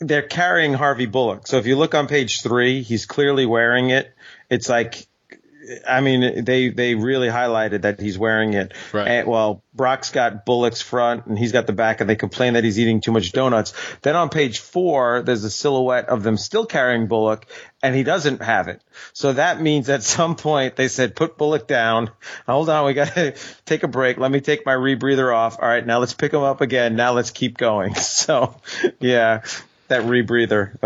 they're carrying Harvey Bullock. So if you look on page three, he's clearly wearing it. It's like I mean, they they really highlighted that he's wearing it. Right. And, well, Brock's got Bullock's front and he's got the back, and they complain that he's eating too much donuts. Then on page four, there's a silhouette of them still carrying Bullock, and he doesn't have it. So that means at some point they said, "Put Bullock down. Hold on, we got to take a break. Let me take my rebreather off. All right, now let's pick him up again. Now let's keep going." So, yeah, that rebreather.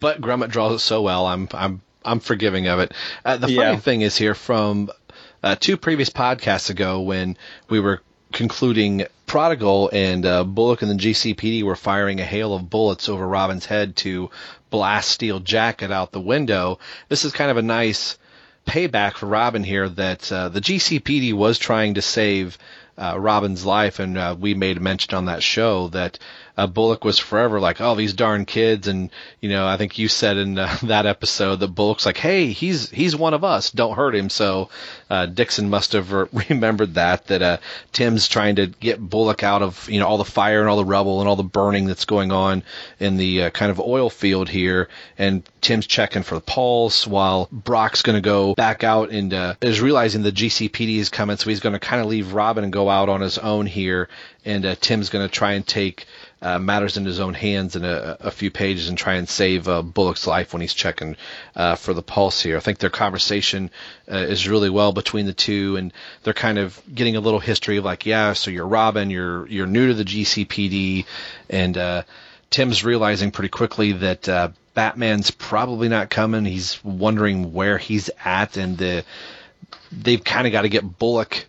but Grummett draws it so well. I'm I'm I'm forgiving of it. Uh, the funny Yeah. thing is here from uh, two previous podcasts ago when we were concluding Prodigal and uh, Bullock and the GCPD were firing a hail of bullets over Robin's head to blast Steel Jacket out the window. This is kind of a nice payback for Robin here that uh, the GCPD was trying to save uh, Robin's life, and uh, we made mention on that show that uh, Bullock was forever like, oh, these darn kids, and you know, I think you said in uh, that episode that Bullock's like, hey, he's he's one of us, don't hurt him. So uh, Dixon must have remembered that that uh, Tim's trying to get Bullock out of you know all the fire and all the rubble and all the burning that's going on in the uh, kind of oil field here, and Tim's checking for the pulse while Brock's going to go back out and uh, is realizing the GCPD is coming, so he's going to kind of leave Robin and go out on his own here, and Tim's going to try and take uh, matters in his own hands in a, a few pages and try and save uh, Bullock's life when he's checking uh, for the pulse here. I think their conversation uh, is really well between the two, and they're kind of getting a little history of like, yeah, so you're Robin, you're you're new to the GCPD, and uh, Tim's realizing pretty quickly that uh, Batman's probably not coming. He's wondering where he's at, and the they've kind of got to get Bullock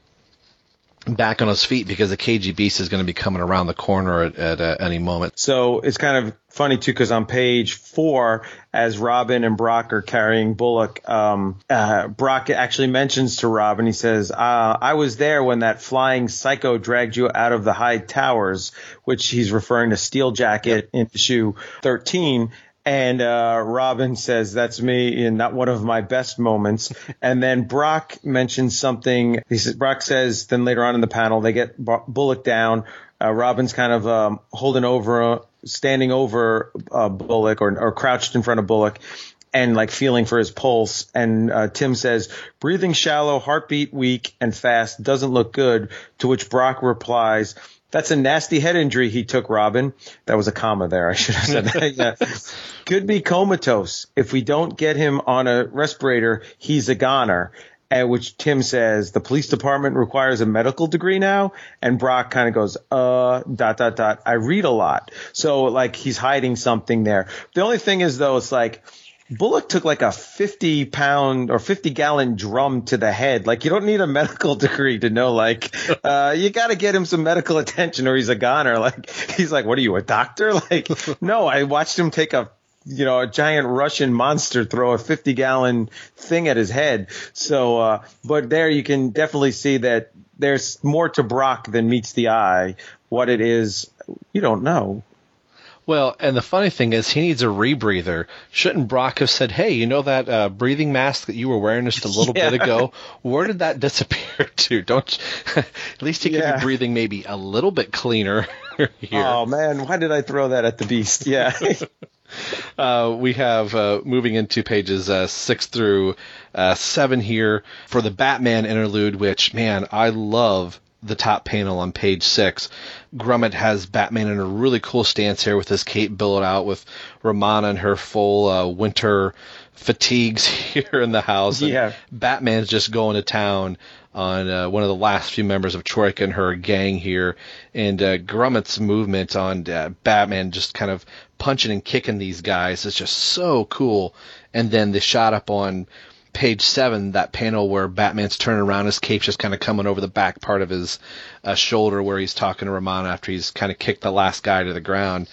back on his feet because the KG Beast is going to be coming around the corner at, at uh, any moment. So it's kind of funny too, because on page four, as Robin and Brock are carrying Bullock, um, uh, Brock actually mentions to Robin, he says, uh, I was there when that flying psycho dragged you out of the high towers, which he's referring to Steel Jacket in issue 13. And uh, Robin says, "That's me in not one of my best moments." And then Brock mentions something. He says, "Brock says." Then later on in the panel, they get Bu- Bullock down. Uh, Robin's kind of um, holding over, standing over uh, Bullock, or, or crouched in front of Bullock, and like feeling for his pulse. And uh, Tim says, "Breathing shallow, heartbeat weak and fast, doesn't look good." To which Brock replies. That's a nasty head injury he took, Robin. That was a comma there. I should have said that. Yeah. Could be comatose. If we don't get him on a respirator, he's a goner. At which Tim says the police department requires a medical degree now, and Brock kind of goes, uh, dot dot dot. I read a lot, so like he's hiding something there. The only thing is though, it's like Bullock took like a 50 pound or 50 gallon drum to the head. Like you don't need a medical degree to know, like, uh, you got to get him some medical attention or he's a goner. Like he's like, what are you, a doctor? Like, no, I watched him take a, you know, a giant Russian monster throw a 50 gallon thing at his head. So, uh, but there you can definitely see that there's more to Brock than meets the eye. What it is, you don't know. Well, and the funny thing is, he needs a rebreather. Shouldn't Brock have said, "Hey, you know that uh, breathing mask that you were wearing just a little Yeah. bit ago? Where did that disappear to? Don't at least he could Yeah. be breathing maybe a little bit cleaner here." Oh man, why did I throw that at the beast? Yeah. Uh, we have uh, moving into pages uh, six through uh, seven here for the Batman interlude, which man, I love the top panel on page six. Grummett has Batman in a really cool stance here with his cape billowed out, with Romana in her full uh, winter fatigues here in the house. and Batman's just going to town on uh, one of the last few members of Troika and her gang here, and uh, Grummett's movement on uh, Batman just kind of punching and kicking these guys is just so cool. And then the shot up on page seven, that panel where Batman's turning around, his cape's just kind of coming over the back part of his uh, shoulder where he's talking to Ramon after he's kind of kicked the last guy to the ground.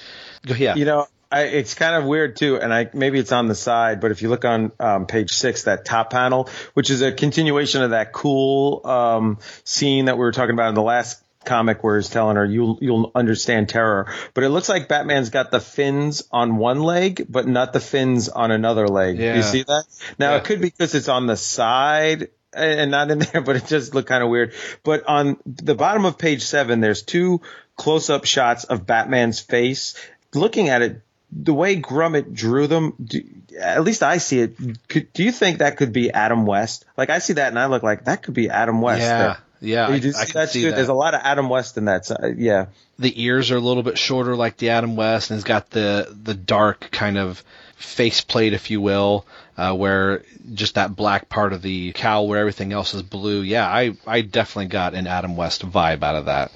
Yeah. You know, I, it's kind of weird too, and I maybe it's on the side, but if you look on um, page six, that top panel, which is a continuation of that cool um, scene that we were talking about in the last comic, where he's telling her you'll you'll understand terror, but it looks like Batman's got the fins on one leg, but not the fins on another leg. Yeah. You see that? Now Yeah. it could be because it's on the side and not in there, but it just looked kind of weird. But on the bottom of page seven, there's two close up shots of Batman's face. Looking at it, the way Grummett drew them, do, at least I see it. Could, do you think that could be Adam West? Like I see that and I look like that could be Adam West. yeah. there. Yeah. You I, see can that, see too? that. There's a lot of Adam West in that. side. Yeah. the ears are a little bit shorter like the Adam West and he's got the the dark kind of faceplate if you will uh, where just that black part of the cowl where everything else is blue yeah I I definitely got an Adam West vibe out of that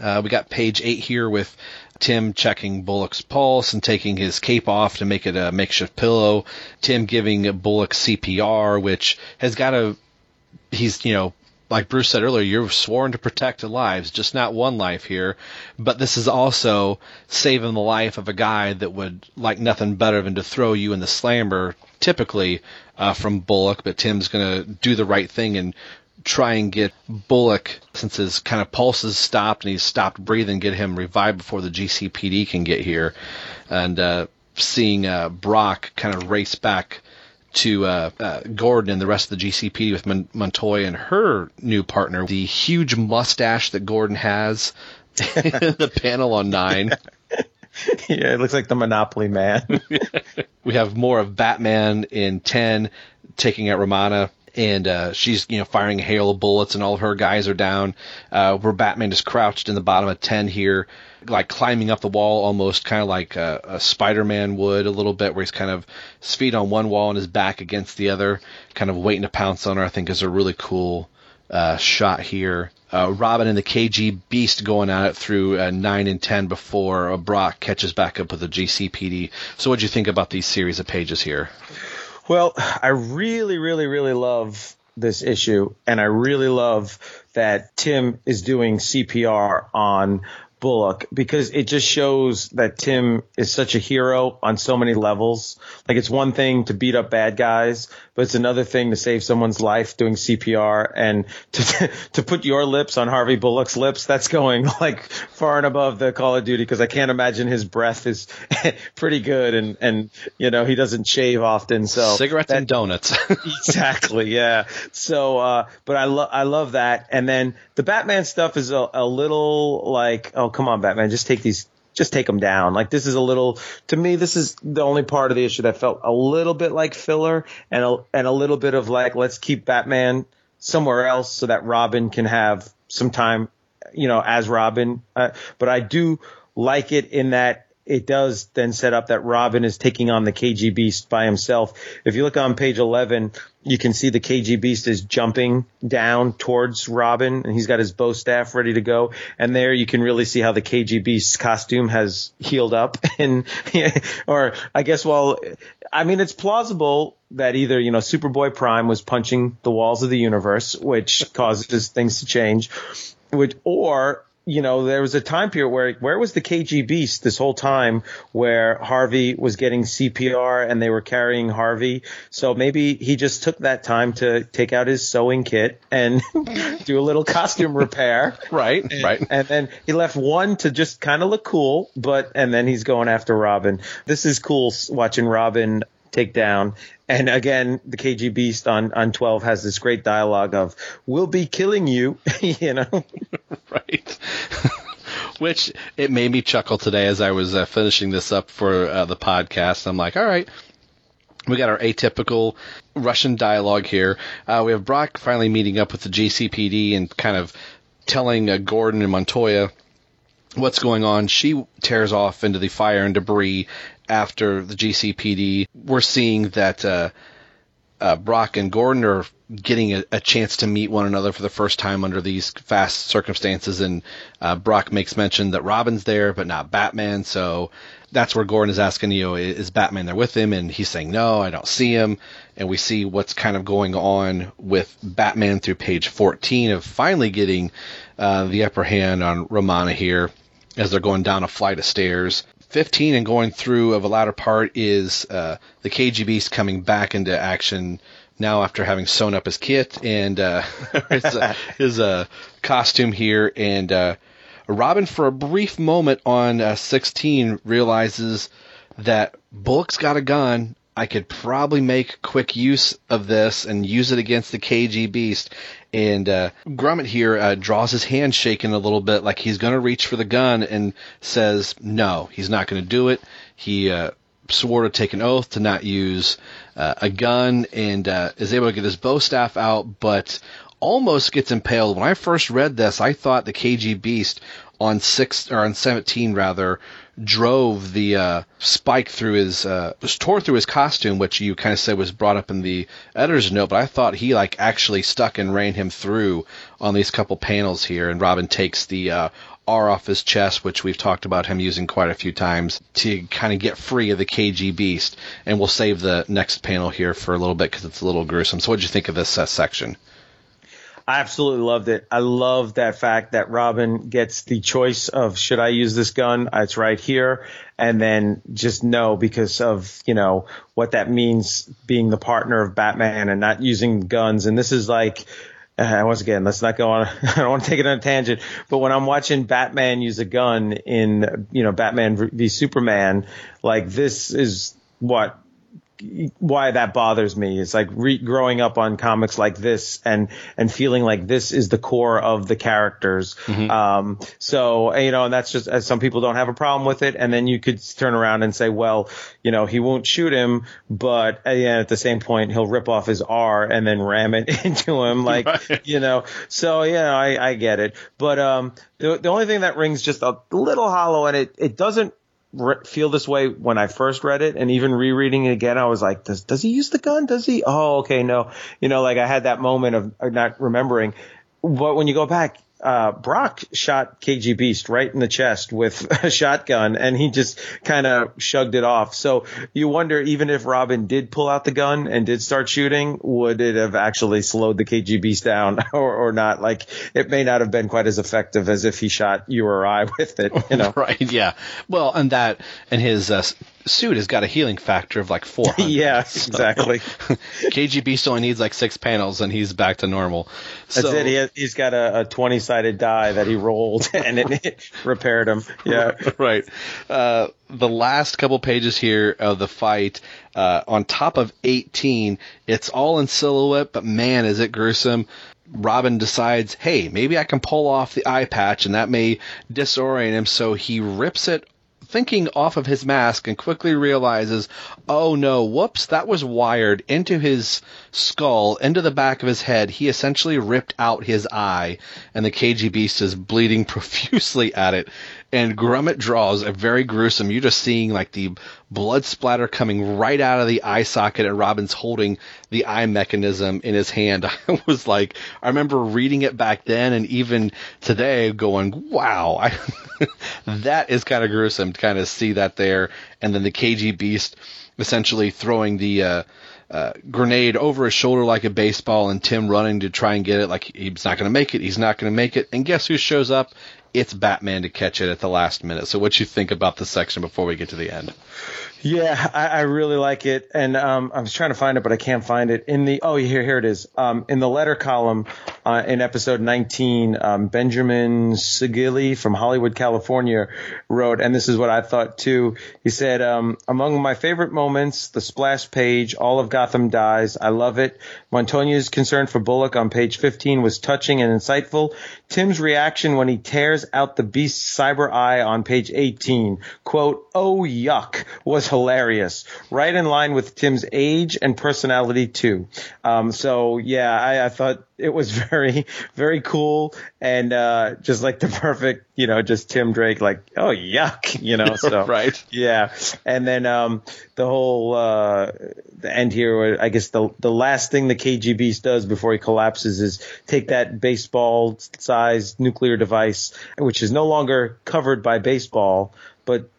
uh, we got page eight here with Tim checking Bullock's pulse and taking his cape off to make it a makeshift pillow. Tim giving Bullock CPR, which has got to, he's, you know, like Bruce said earlier, you're sworn to protect lives, just not one life here. But this is also saving the life of a guy that would like nothing better than to throw you in the slammer, typically uh, from Bullock. But Tim's going to do the right thing and try and get Bullock, since his kind of pulse stopped and he's stopped breathing, get him revived before the GCPD can get here. And uh, seeing uh, Brock kind of race back to uh, uh, Gordon and the rest of the GCPD with Mon- Montoya and her new partner, the huge mustache that Gordon has in the panel on nine. yeah, it looks like the Monopoly man. we have more of Batman in 10 taking out Romana. And uh, she's, you know, firing a hail of bullets, and all of her guys are down. Uh, where Batman is crouched in the bottom of ten here, like climbing up the wall, almost kind of like a, a Spider-Man would a little bit, where he's kind of his feet on one wall and his back against the other, kind of waiting to pounce on her. I think is a really cool uh, shot here. Uh, Robin and the KG Beast going at it through uh, 9 and 10 before Brock catches back up with the GCPD. So, what do you think about these series of pages here? Well, I really, really, really love this issue, and I really love that Tim is doing CPR on Bullock because it just shows that Tim is such a hero on so many levels. Like it's one thing to beat up bad guys, but it's another thing to save someone's life doing CPR and to to put your lips on Harvey Bullock's lips. That's going like far and above the Call of Duty because I can't imagine his breath is pretty good and and you know he doesn't shave often. So Cigarettes that- and donuts. exactly yeah so uh but i love i love that and then the batman stuff is a, a little like oh come on batman just take these just take them down. Like this is a little to me this is the only part of the issue that felt a little bit like filler and a, and a little bit of like let's keep batman somewhere else so that robin can have some time you know as robin. Uh, but i do like it in that it does then set up that Robin is taking on the KG Beast by himself. If you look on page 11, you can see the KG Beast is jumping down towards Robin and he's got his bow staff ready to go. And there you can really see how the KG Beast's costume has healed up. And, or I guess, well, I mean, it's plausible that either, you know, Superboy Prime was punching the walls of the universe, which causes things to change, which, or you know, there was a time period where where was the KG Beast this whole time where Harvey was getting CPR and they were carrying Harvey. So maybe he just took that time to take out his sewing kit and do a little costume repair. Right, And, right. And then he left one to just kind of look cool, but and then he's going after Robin. This is cool watching Robin take down. And again, the KG Beast on on 12 has this great dialogue of "We'll be killing you," you know. right. Which it made me chuckle today as I was uh, finishing this up for uh, the podcast. I'm like, all right, we got our atypical Russian dialogue here. Uh, we have Brock finally meeting up with the GCPD and kind of telling uh, Gordon and Montoya what's going on. She tears off into the fire and debris after the GCPD. We're seeing that uh, uh, Brock and Gordon are getting a, a chance to meet one another for the first time under these fast circumstances. And uh, Brock makes mention that Robin's there, but not Batman. So that's where Gordon is asking, you know, is Batman there with him? And he's saying, no, I don't see him. And we see what's kind of going on with Batman through page 14 of finally getting uh, the upper hand on Romana here as they're going down a flight of stairs. 15 and going through of a latter part is uh, the KG Beast coming back into action now after having sewn up his kit and uh, his, uh, his uh, costume here. And uh, Robin, for a brief moment on uh, 16, realizes that Bullock's got a gun. I could probably make quick use of this and use it against the KG Beast. And uh, Grummett here uh, draws his hand shaking a little bit, like he's going to reach for the gun, and says, "No, he's not going to do it." He uh, swore to take an oath to not use uh, a gun, and uh, is able to get his bow staff out, but almost gets impaled. When I first read this, I thought the KG Beast on six or on seventeen rather drove the uh, spike through his uh, tore through his costume, which you kind of said was brought up in the editor's note. But I thought he like actually stuck and ran him through on these couple panels here. And Robin takes the uh, R off his chest, which we've talked about him using quite a few times to kind of get free of the KG beast. And we'll save the next panel here for a little bit because it's a little gruesome. So, what did you think of this uh, section? I absolutely loved it. I love that fact that Robin gets the choice of should I use this gun? It's right here. And then just no because of, you know, what that means being the partner of Batman and not using guns. And this is like, uh, once again, let's not go on. I don't want to take it on a tangent, but when I'm watching Batman use a gun in, you know, Batman v Superman, like this is what why that bothers me. It's like re- growing up on comics like this and and feeling like this is the core of the characters. Um, so you know, and that's just as some people don't have a problem with it, and then you could turn around and say, well, you know, he won't shoot him, but uh, yeah, at the same point, he'll rip off his R and then ram it into him, like you know. So know, I, I get it, but um, the the only thing that rings just a little hollow, and it it doesn't re- feel this way when I first read it, and even rereading it again, I was like, does does he use the gun? Does he? Oh, okay, no. You know, like I had that moment of of not remembering. But when you go back, uh, Brock shot KG Beast right in the chest with a shotgun, and he just kind of shrugged it off. So you wonder, even if Robin did pull out the gun and did start shooting, would it have actually slowed the KG Beast down or, or not? Like it may not have been quite as effective as if he shot you or I with it. You know, right? Yeah. Well, and that and his uh, suit has got a healing factor of like four. yeah, exactly. KG Beast only needs like six panels, and he's back to normal. That's so, it. He has, he's got a, a 20 sided die that he rolled and it, it repaired him. Yeah. right. Uh, the last couple pages here of the fight, uh, on top of 18, it's all in silhouette, but man, is it gruesome. Robin decides, hey, maybe I can pull off the eye patch and that may disorient him, so he rips it thinking off of his mask and quickly realizes, oh no, whoops, that was wired into his skull, into the back of his head. He essentially ripped out his eye, and the KG beast is bleeding profusely at it. And Grummett draws a very gruesome. You're just seeing like the blood splatter coming right out of the eye socket, and Robin's holding the eye mechanism in his hand. I was like, I remember reading it back then, and even today, going, "Wow, I, that is kind of gruesome." To kind of see that there, and then the KG beast essentially throwing the uh, uh, grenade over his shoulder like a baseball, and Tim running to try and get it. Like he's not going to make it. He's not going to make it. And guess who shows up it's Batman to catch it at the last minute. So, what you think about the section before we get to the end? Yeah, I, I really like it, and um, I was trying to find it, but I can't find it in the. Oh, here, here it is. Um, in the letter column uh, in episode 19, um, Benjamin Sigili from Hollywood, California, wrote, and this is what I thought too. He said, um, "Among my favorite moments, the splash page, all of Gotham dies. I love it. Montoya's concern for Bullock on page 15 was touching and insightful. Tim's reaction when he tears out the Beast's cyber eye on page 18, quote, "Oh yuck," was hilarious. Right in line with Tim's age and personality too. Um, so yeah, I, I thought it was very, very cool and uh, just like the perfect, you know, just Tim Drake, like, oh yuck, you know. So right, yeah. And then um, the whole uh, the end here, I guess the the last thing the KGB does before he collapses is take that baseball sized nuclear device, which is no longer covered by baseball, but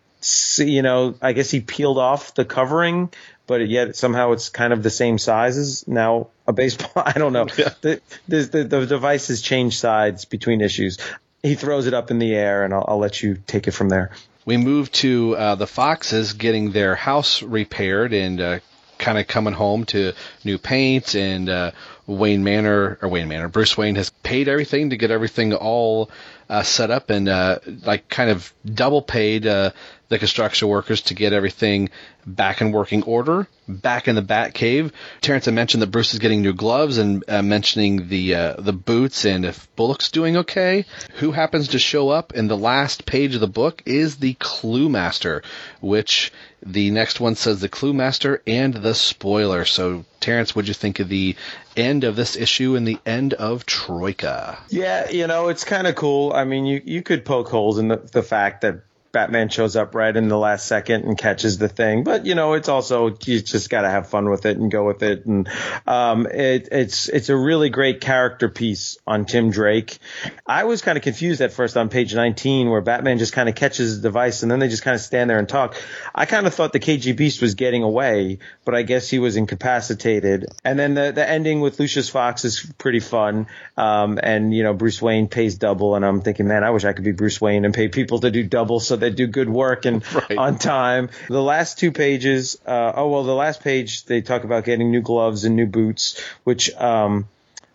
you know, I guess he peeled off the covering, but yet somehow it's kind of the same size as now a baseball. I don't know. Yeah. The, the, the, device has changed sides between issues. He throws it up in the air, and I'll, I'll let you take it from there. We move to uh, the Foxes getting their house repaired and uh, kind of coming home to new paint and uh, Wayne Manor or Wayne Manor. Bruce Wayne has paid everything to get everything all uh, set up and uh, like kind of double paid uh, the construction workers to get everything back in working order, back in the Bat Cave. Terrence had mentioned that Bruce is getting new gloves and uh, mentioning the uh, the boots and if Bullock's doing okay. Who happens to show up in the last page of the book is the Clue Master, which the next one says the Clue Master and the Spoiler. So, Terrence, what'd you think of the end of this issue and the end of Troika? Yeah, you know, it's kind of cool. I mean, you, you could poke holes in the, the fact that Batman shows up right in the last second and catches the thing. But you know, it's also you just got to have fun with it and go with it. And um, it, it's it's a really great character piece on Tim Drake. I was kind of confused at first on page 19 where Batman just kind of catches the device and then they just kind of stand there and talk. I kind of thought the KG Beast was getting away, but I guess he was incapacitated. And then the the ending with Lucius Fox is pretty fun. Um, and you know, Bruce Wayne pays double, and I'm thinking, man, I wish I could be Bruce Wayne and pay people to do double so they do good work and Right. on time. The last two pages, uh, oh well, the last page they talk about getting new gloves and new boots, which um,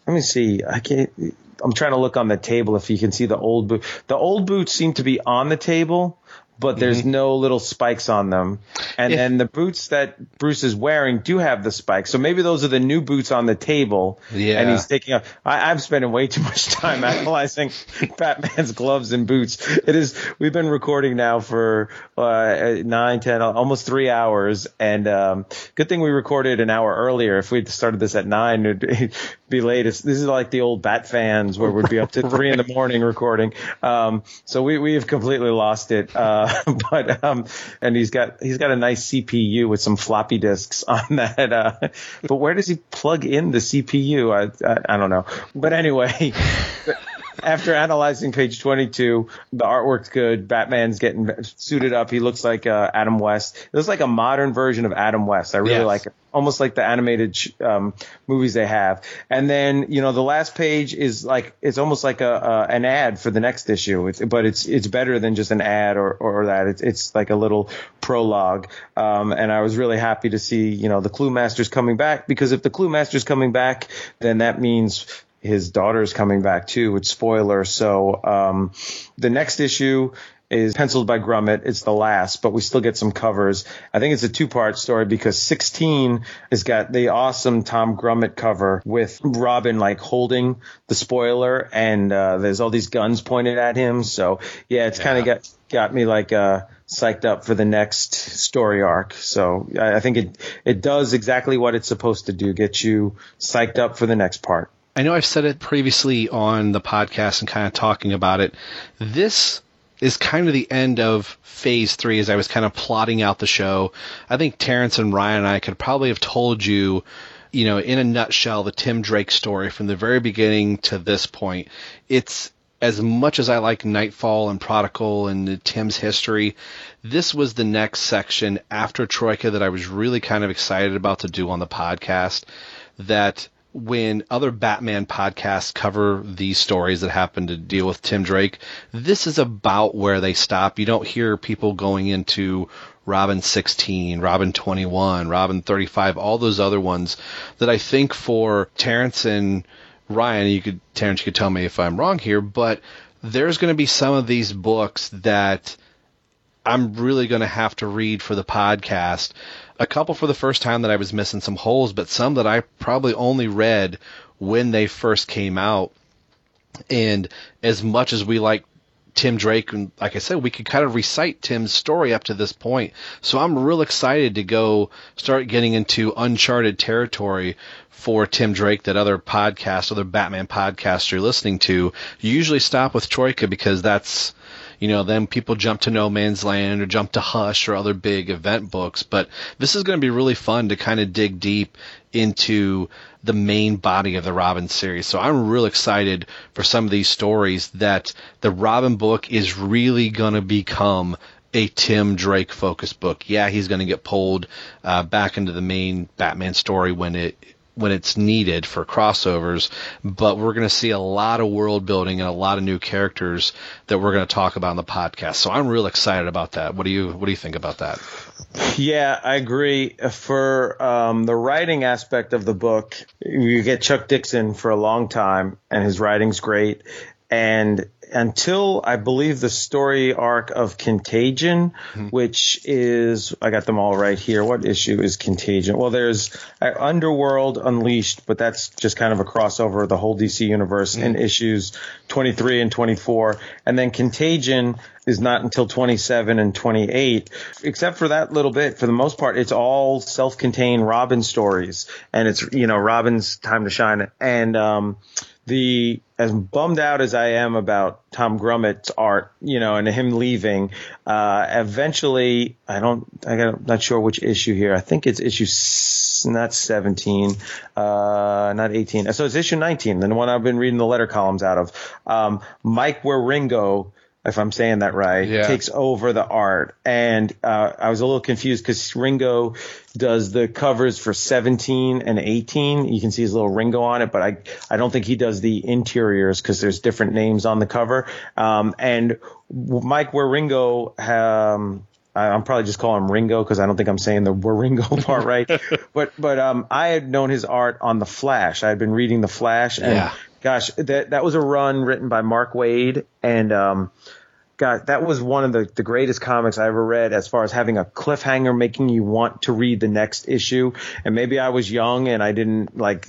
let me see, I can't. I'm trying to look on the table if you can see the old boot. The old boots seem to be on the table, but there's no little spikes on them. And If- then the boots that Bruce is wearing do have the spikes. So maybe those are the new boots on the table. Yeah. And he's taking up. I, I'm spending way too much time analyzing Batman's gloves and boots. It is. We've been recording now for uh, nine, ten, almost three hours, and um, good thing we recorded an hour earlier. If we'd started this at nine, be late. It's, this is like the old Bat fans where we'd be up to three in the morning recording. Um, so we we have completely lost it. Uh, but um, and he's got he's got a nice CPU with some floppy disks on that. Uh, but where does he plug in the CPU? I I, I don't know. But anyway. After analyzing page 22, the artwork's good. Batman's getting suited up. He looks like uh, Adam West. It looks like a modern version of Adam West. I really Yes. like it. Almost like the animated sh- um, movies they have. And then, you know, the last page is like, it's almost like a, uh, an ad for the next issue. It's, but it's, it's better than just an ad or, or that. It's, it's like a little prologue. Um, and I was really happy to see, you know, the Clue Master's coming back because if the Clue Master's coming back, then that means his daughter's coming back too. It's spoiler. So um, the next issue is penciled by Grummett. It's the last, but we still get some covers. I think it's a two part story because 16 has got the awesome Tom Grummett cover with Robin like holding the spoiler and uh, there's all these guns pointed at him. So yeah, it's kind of got got me like uh psyched up for the next story arc. So I, I think it it does exactly what it's supposed to do, get you psyched up for the next part. I know I've said it previously on the podcast and kind of talking about it. This is kind of the end of phase three as I was kind of plotting out the show. I think Terrence and Ryan and I could probably have told you, you know, in a nutshell, the Tim Drake story from the very beginning to this point. It's as much as I like Nightfall and Prodigal and Tim's history, this was the next section after Troika that I was really kind of excited about to do on the podcast. That when other Batman podcasts cover these stories that happen to deal with Tim Drake, this is about where they stop. You don't hear people going into Robin 16, Robin 21, Robin 35, all those other ones that I think for Terrence and Ryan, you could Terrence, you could tell me if I'm wrong here, but there's going to be some of these books that I'm really going to have to read for the podcast. A couple for the first time that I was missing some holes, but some that I probably only read when they first came out. And as much as we like Tim Drake, and like I said, we could kind of recite Tim's story up to this point. So I'm real excited to go start getting into uncharted territory for Tim Drake that other podcasts, other Batman podcasts you're listening to. You usually stop with Troika because that's you know, then people jump to No Man's Land or jump to Hush or other big event books. But this is going to be really fun to kind of dig deep into the main body of the Robin series. So I'm real excited for some of these stories that the Robin book is really going to become a Tim Drake focused book. Yeah, he's going to get pulled uh, back into the main Batman story when it when it's needed for crossovers, but we're going to see a lot of world building and a lot of new characters that we're going to talk about in the podcast. So I'm real excited about that. What do you what do you think about that? Yeah, I agree. For um, the writing aspect of the book, you get Chuck Dixon for a long time, and his writing's great. And until I believe the story arc of Contagion, mm-hmm. which is I got them all right here. What issue is Contagion? Well, there's uh, Underworld Unleashed, but that's just kind of a crossover of the whole DC universe mm-hmm. in issues 23 and 24, and then Contagion is not until 27 and 28. Except for that little bit, for the most part, it's all self-contained Robin stories, and it's you know Robin's time to shine, and um, the as bummed out as I am about Tom Grummett's art, you know, and him leaving, uh, eventually, I don't, I'm not sure which issue here. I think it's issue not 17, uh, not 18. So it's issue 19, the one I've been reading the letter columns out of. Um, Mike Wieringo if I'm saying that right, yeah. takes over the art. And uh, I was a little confused because Ringo does the covers for 17 and 18. You can see his little Ringo on it, but I I don't think he does the interiors because there's different names on the cover. Um, and Mike Wieringo. Um, I'm probably just calling him Ringo because I don't think I'm saying the Waringo part right. but but um, I had known his art on the Flash. I had been reading the Flash, and yeah. Gosh, that that was a run written by Mark Waid, and um, God, that was one of the, the greatest comics I ever read as far as having a cliffhanger making you want to read the next issue. And maybe I was young and I didn't like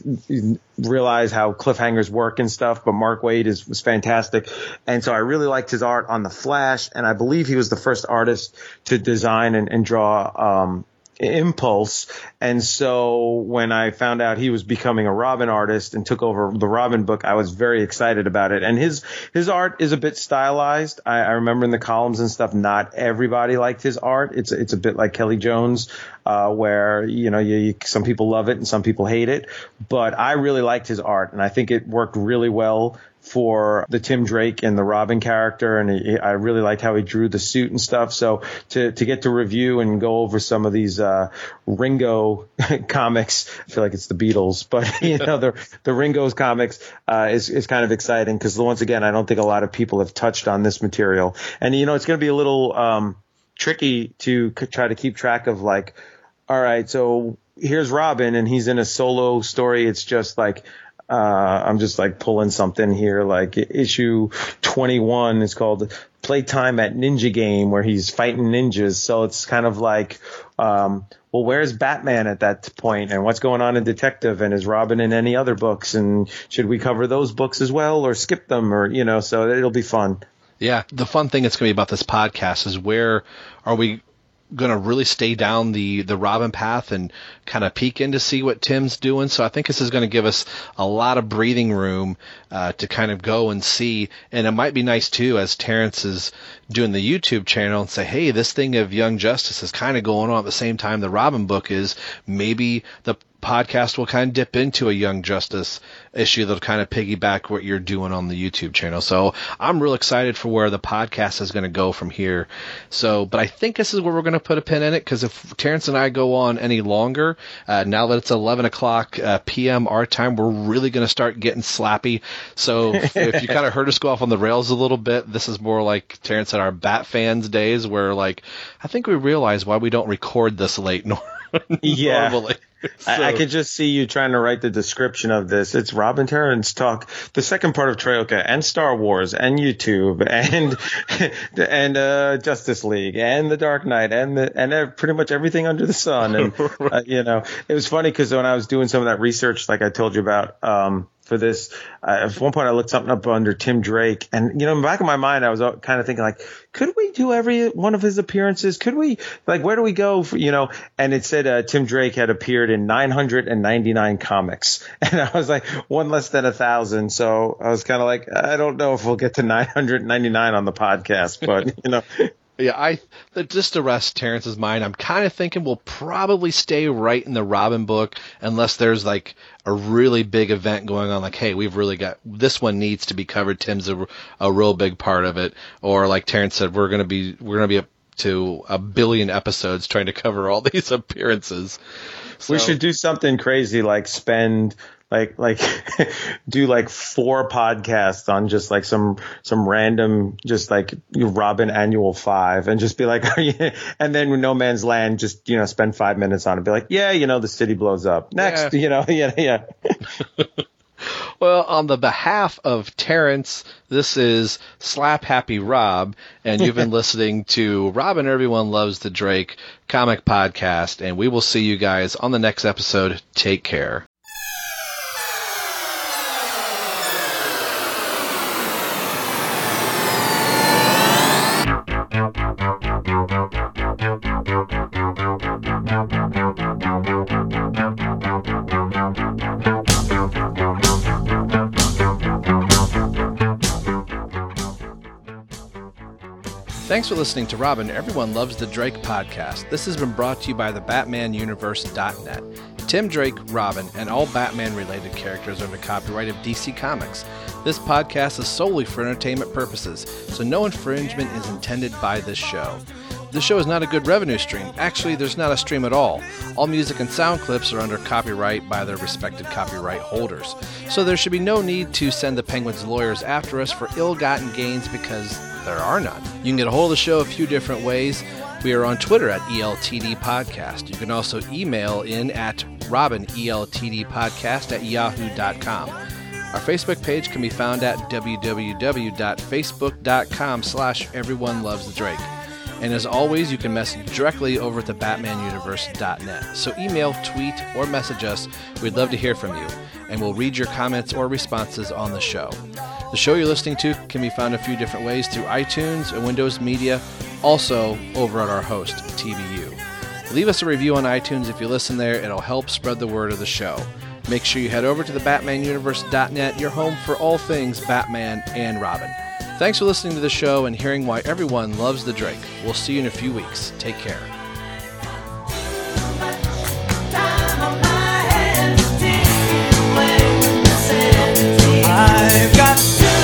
realize how cliffhangers work and stuff, but Mark Waid is, was fantastic. And so I really liked his art on the Flash. And I believe he was the first artist to design and, and draw, um, impulse. And so when I found out he was becoming a Robin artist and took over the Robin book, I was very excited about it. And his, his art is a bit stylized. I, I remember in the columns and stuff, not everybody liked his art. It's, it's a bit like Kelly Jones, uh, where, you know, you, you, some people love it and some people hate it. But I really liked his art and I think it worked really well for the Tim Drake and the Robin character, and he, I really liked how he drew the suit and stuff. So to to get to review and go over some of these uh, Ringo comics, I feel like it's the Beatles, but you know the the Ringo's comics uh, is is kind of exciting because once again, I don't think a lot of people have touched on this material, and you know it's going to be a little um, tricky to try to keep track of like, all right, so here's Robin and he's in a solo story. It's just like uh, I'm just like pulling something here, like issue 21 is called Playtime at Ninja Game, where he's fighting ninjas. So it's kind of like, um, well, where's Batman at that point, and what's going on in Detective, and is Robin in any other books, and should we cover those books as well, or skip them, or you know? So it'll be fun. Yeah, the fun thing that's going to be about this podcast is where are we going to really stay down the the Robin path and kind of peek in to see what Tim's doing. So I think this is going to give us a lot of breathing room uh, to kind of go and see. And it might be nice too, as Terrence is doing the YouTube channel and say, hey, this thing of Young Justice is kind of going on at the same time the Robin book is. Maybe the podcast will kind of dip into a Young Justice issue that'll kind of piggyback what you're doing on the YouTube channel. So I'm real excited for where the podcast is going to go from here. So, but I think this is where we're going to put a pin in it because if Terrence and I go on any longer, uh, now that it's 11 o'clock uh, p.m. our time, we're really going to start getting slappy. So if, if you kind of heard us go off on the rails a little bit, this is more like Terrence and our Bat fans days where like I think we realize why we don't record this late nor- Yeah. normally. I, I could just see you trying to write the description of this. It's Robin Terrence talk, the second part of Trailka and Star Wars and YouTube and and uh, Justice League and the Dark Knight and the and pretty much everything under the sun. And uh, you know, it was funny because when I was doing some of that research, like I told you about. Um, for this, uh, at one point I looked something up under Tim Drake, and you know, in the back of my mind, I was kind of thinking like, could we do every one of his appearances? Could we, like, where do we go? For, you know, and it said uh, Tim Drake had appeared in 999 comics, and I was like, one less than a thousand. So I was kind of like, I don't know if we'll get to 999 on the podcast, but you know, Yeah, I just to rest Terrence's mind, I'm kind of thinking we'll probably stay right in the Robin book unless there's like a really big event going on. Like, hey, we've really got this one needs to be covered. Tim's a, a real big part of it, or like Terrence said, we're gonna be we're gonna be up to a billion episodes trying to cover all these appearances. we should do something crazy like spend like like do like four podcasts on just like some some random just like Robin annual five and just be like are you and then No Man's Land just you know spend five minutes on it be like yeah you know the city blows up next Yeah. you know yeah yeah Well, on the behalf of Terrence, this is Slap Happy Rob, and you've been listening to Robin Everyone Loves the Drake comic podcast, and we will see you guys on the next episode. Take care. Thanks for listening to Robin. Everyone loves the Drake podcast. This has been brought to you by the BatmanUniverse.net. Tim Drake, Robin, and all Batman related characters are the copyright of DC Comics. This podcast is solely for entertainment purposes, so no infringement is intended by this show. This show is not a good revenue stream. Actually, there's not a stream at all. All music and sound clips are under copyright by their respected copyright holders. So there should be no need to send the Penguins lawyers after us for ill gotten gains because there are none. You can get a hold of the show a few different ways. We are on Twitter at ELTD Podcast. You can also email in at Robin ELTD Podcast at yahoo.com. Our Facebook page can be found at www.facebook.com slash everyone loves the Drake. And as always, you can message directly over at the BatmanUniverse.net. So email, tweet, or message us. We'd love to hear from you, and we'll read your comments or responses on the show. The show you're listening to can be found a few different ways through iTunes and Windows Media, also over at our host, TVU. Leave us a review on iTunes if you listen there, it'll help spread the word of the show. Make sure you head over to the BatmanUniverse.net, your home for all things Batman and Robin. Thanks for listening to the show and hearing why everyone loves the Drake. We'll see you in a few weeks. Take care. I've got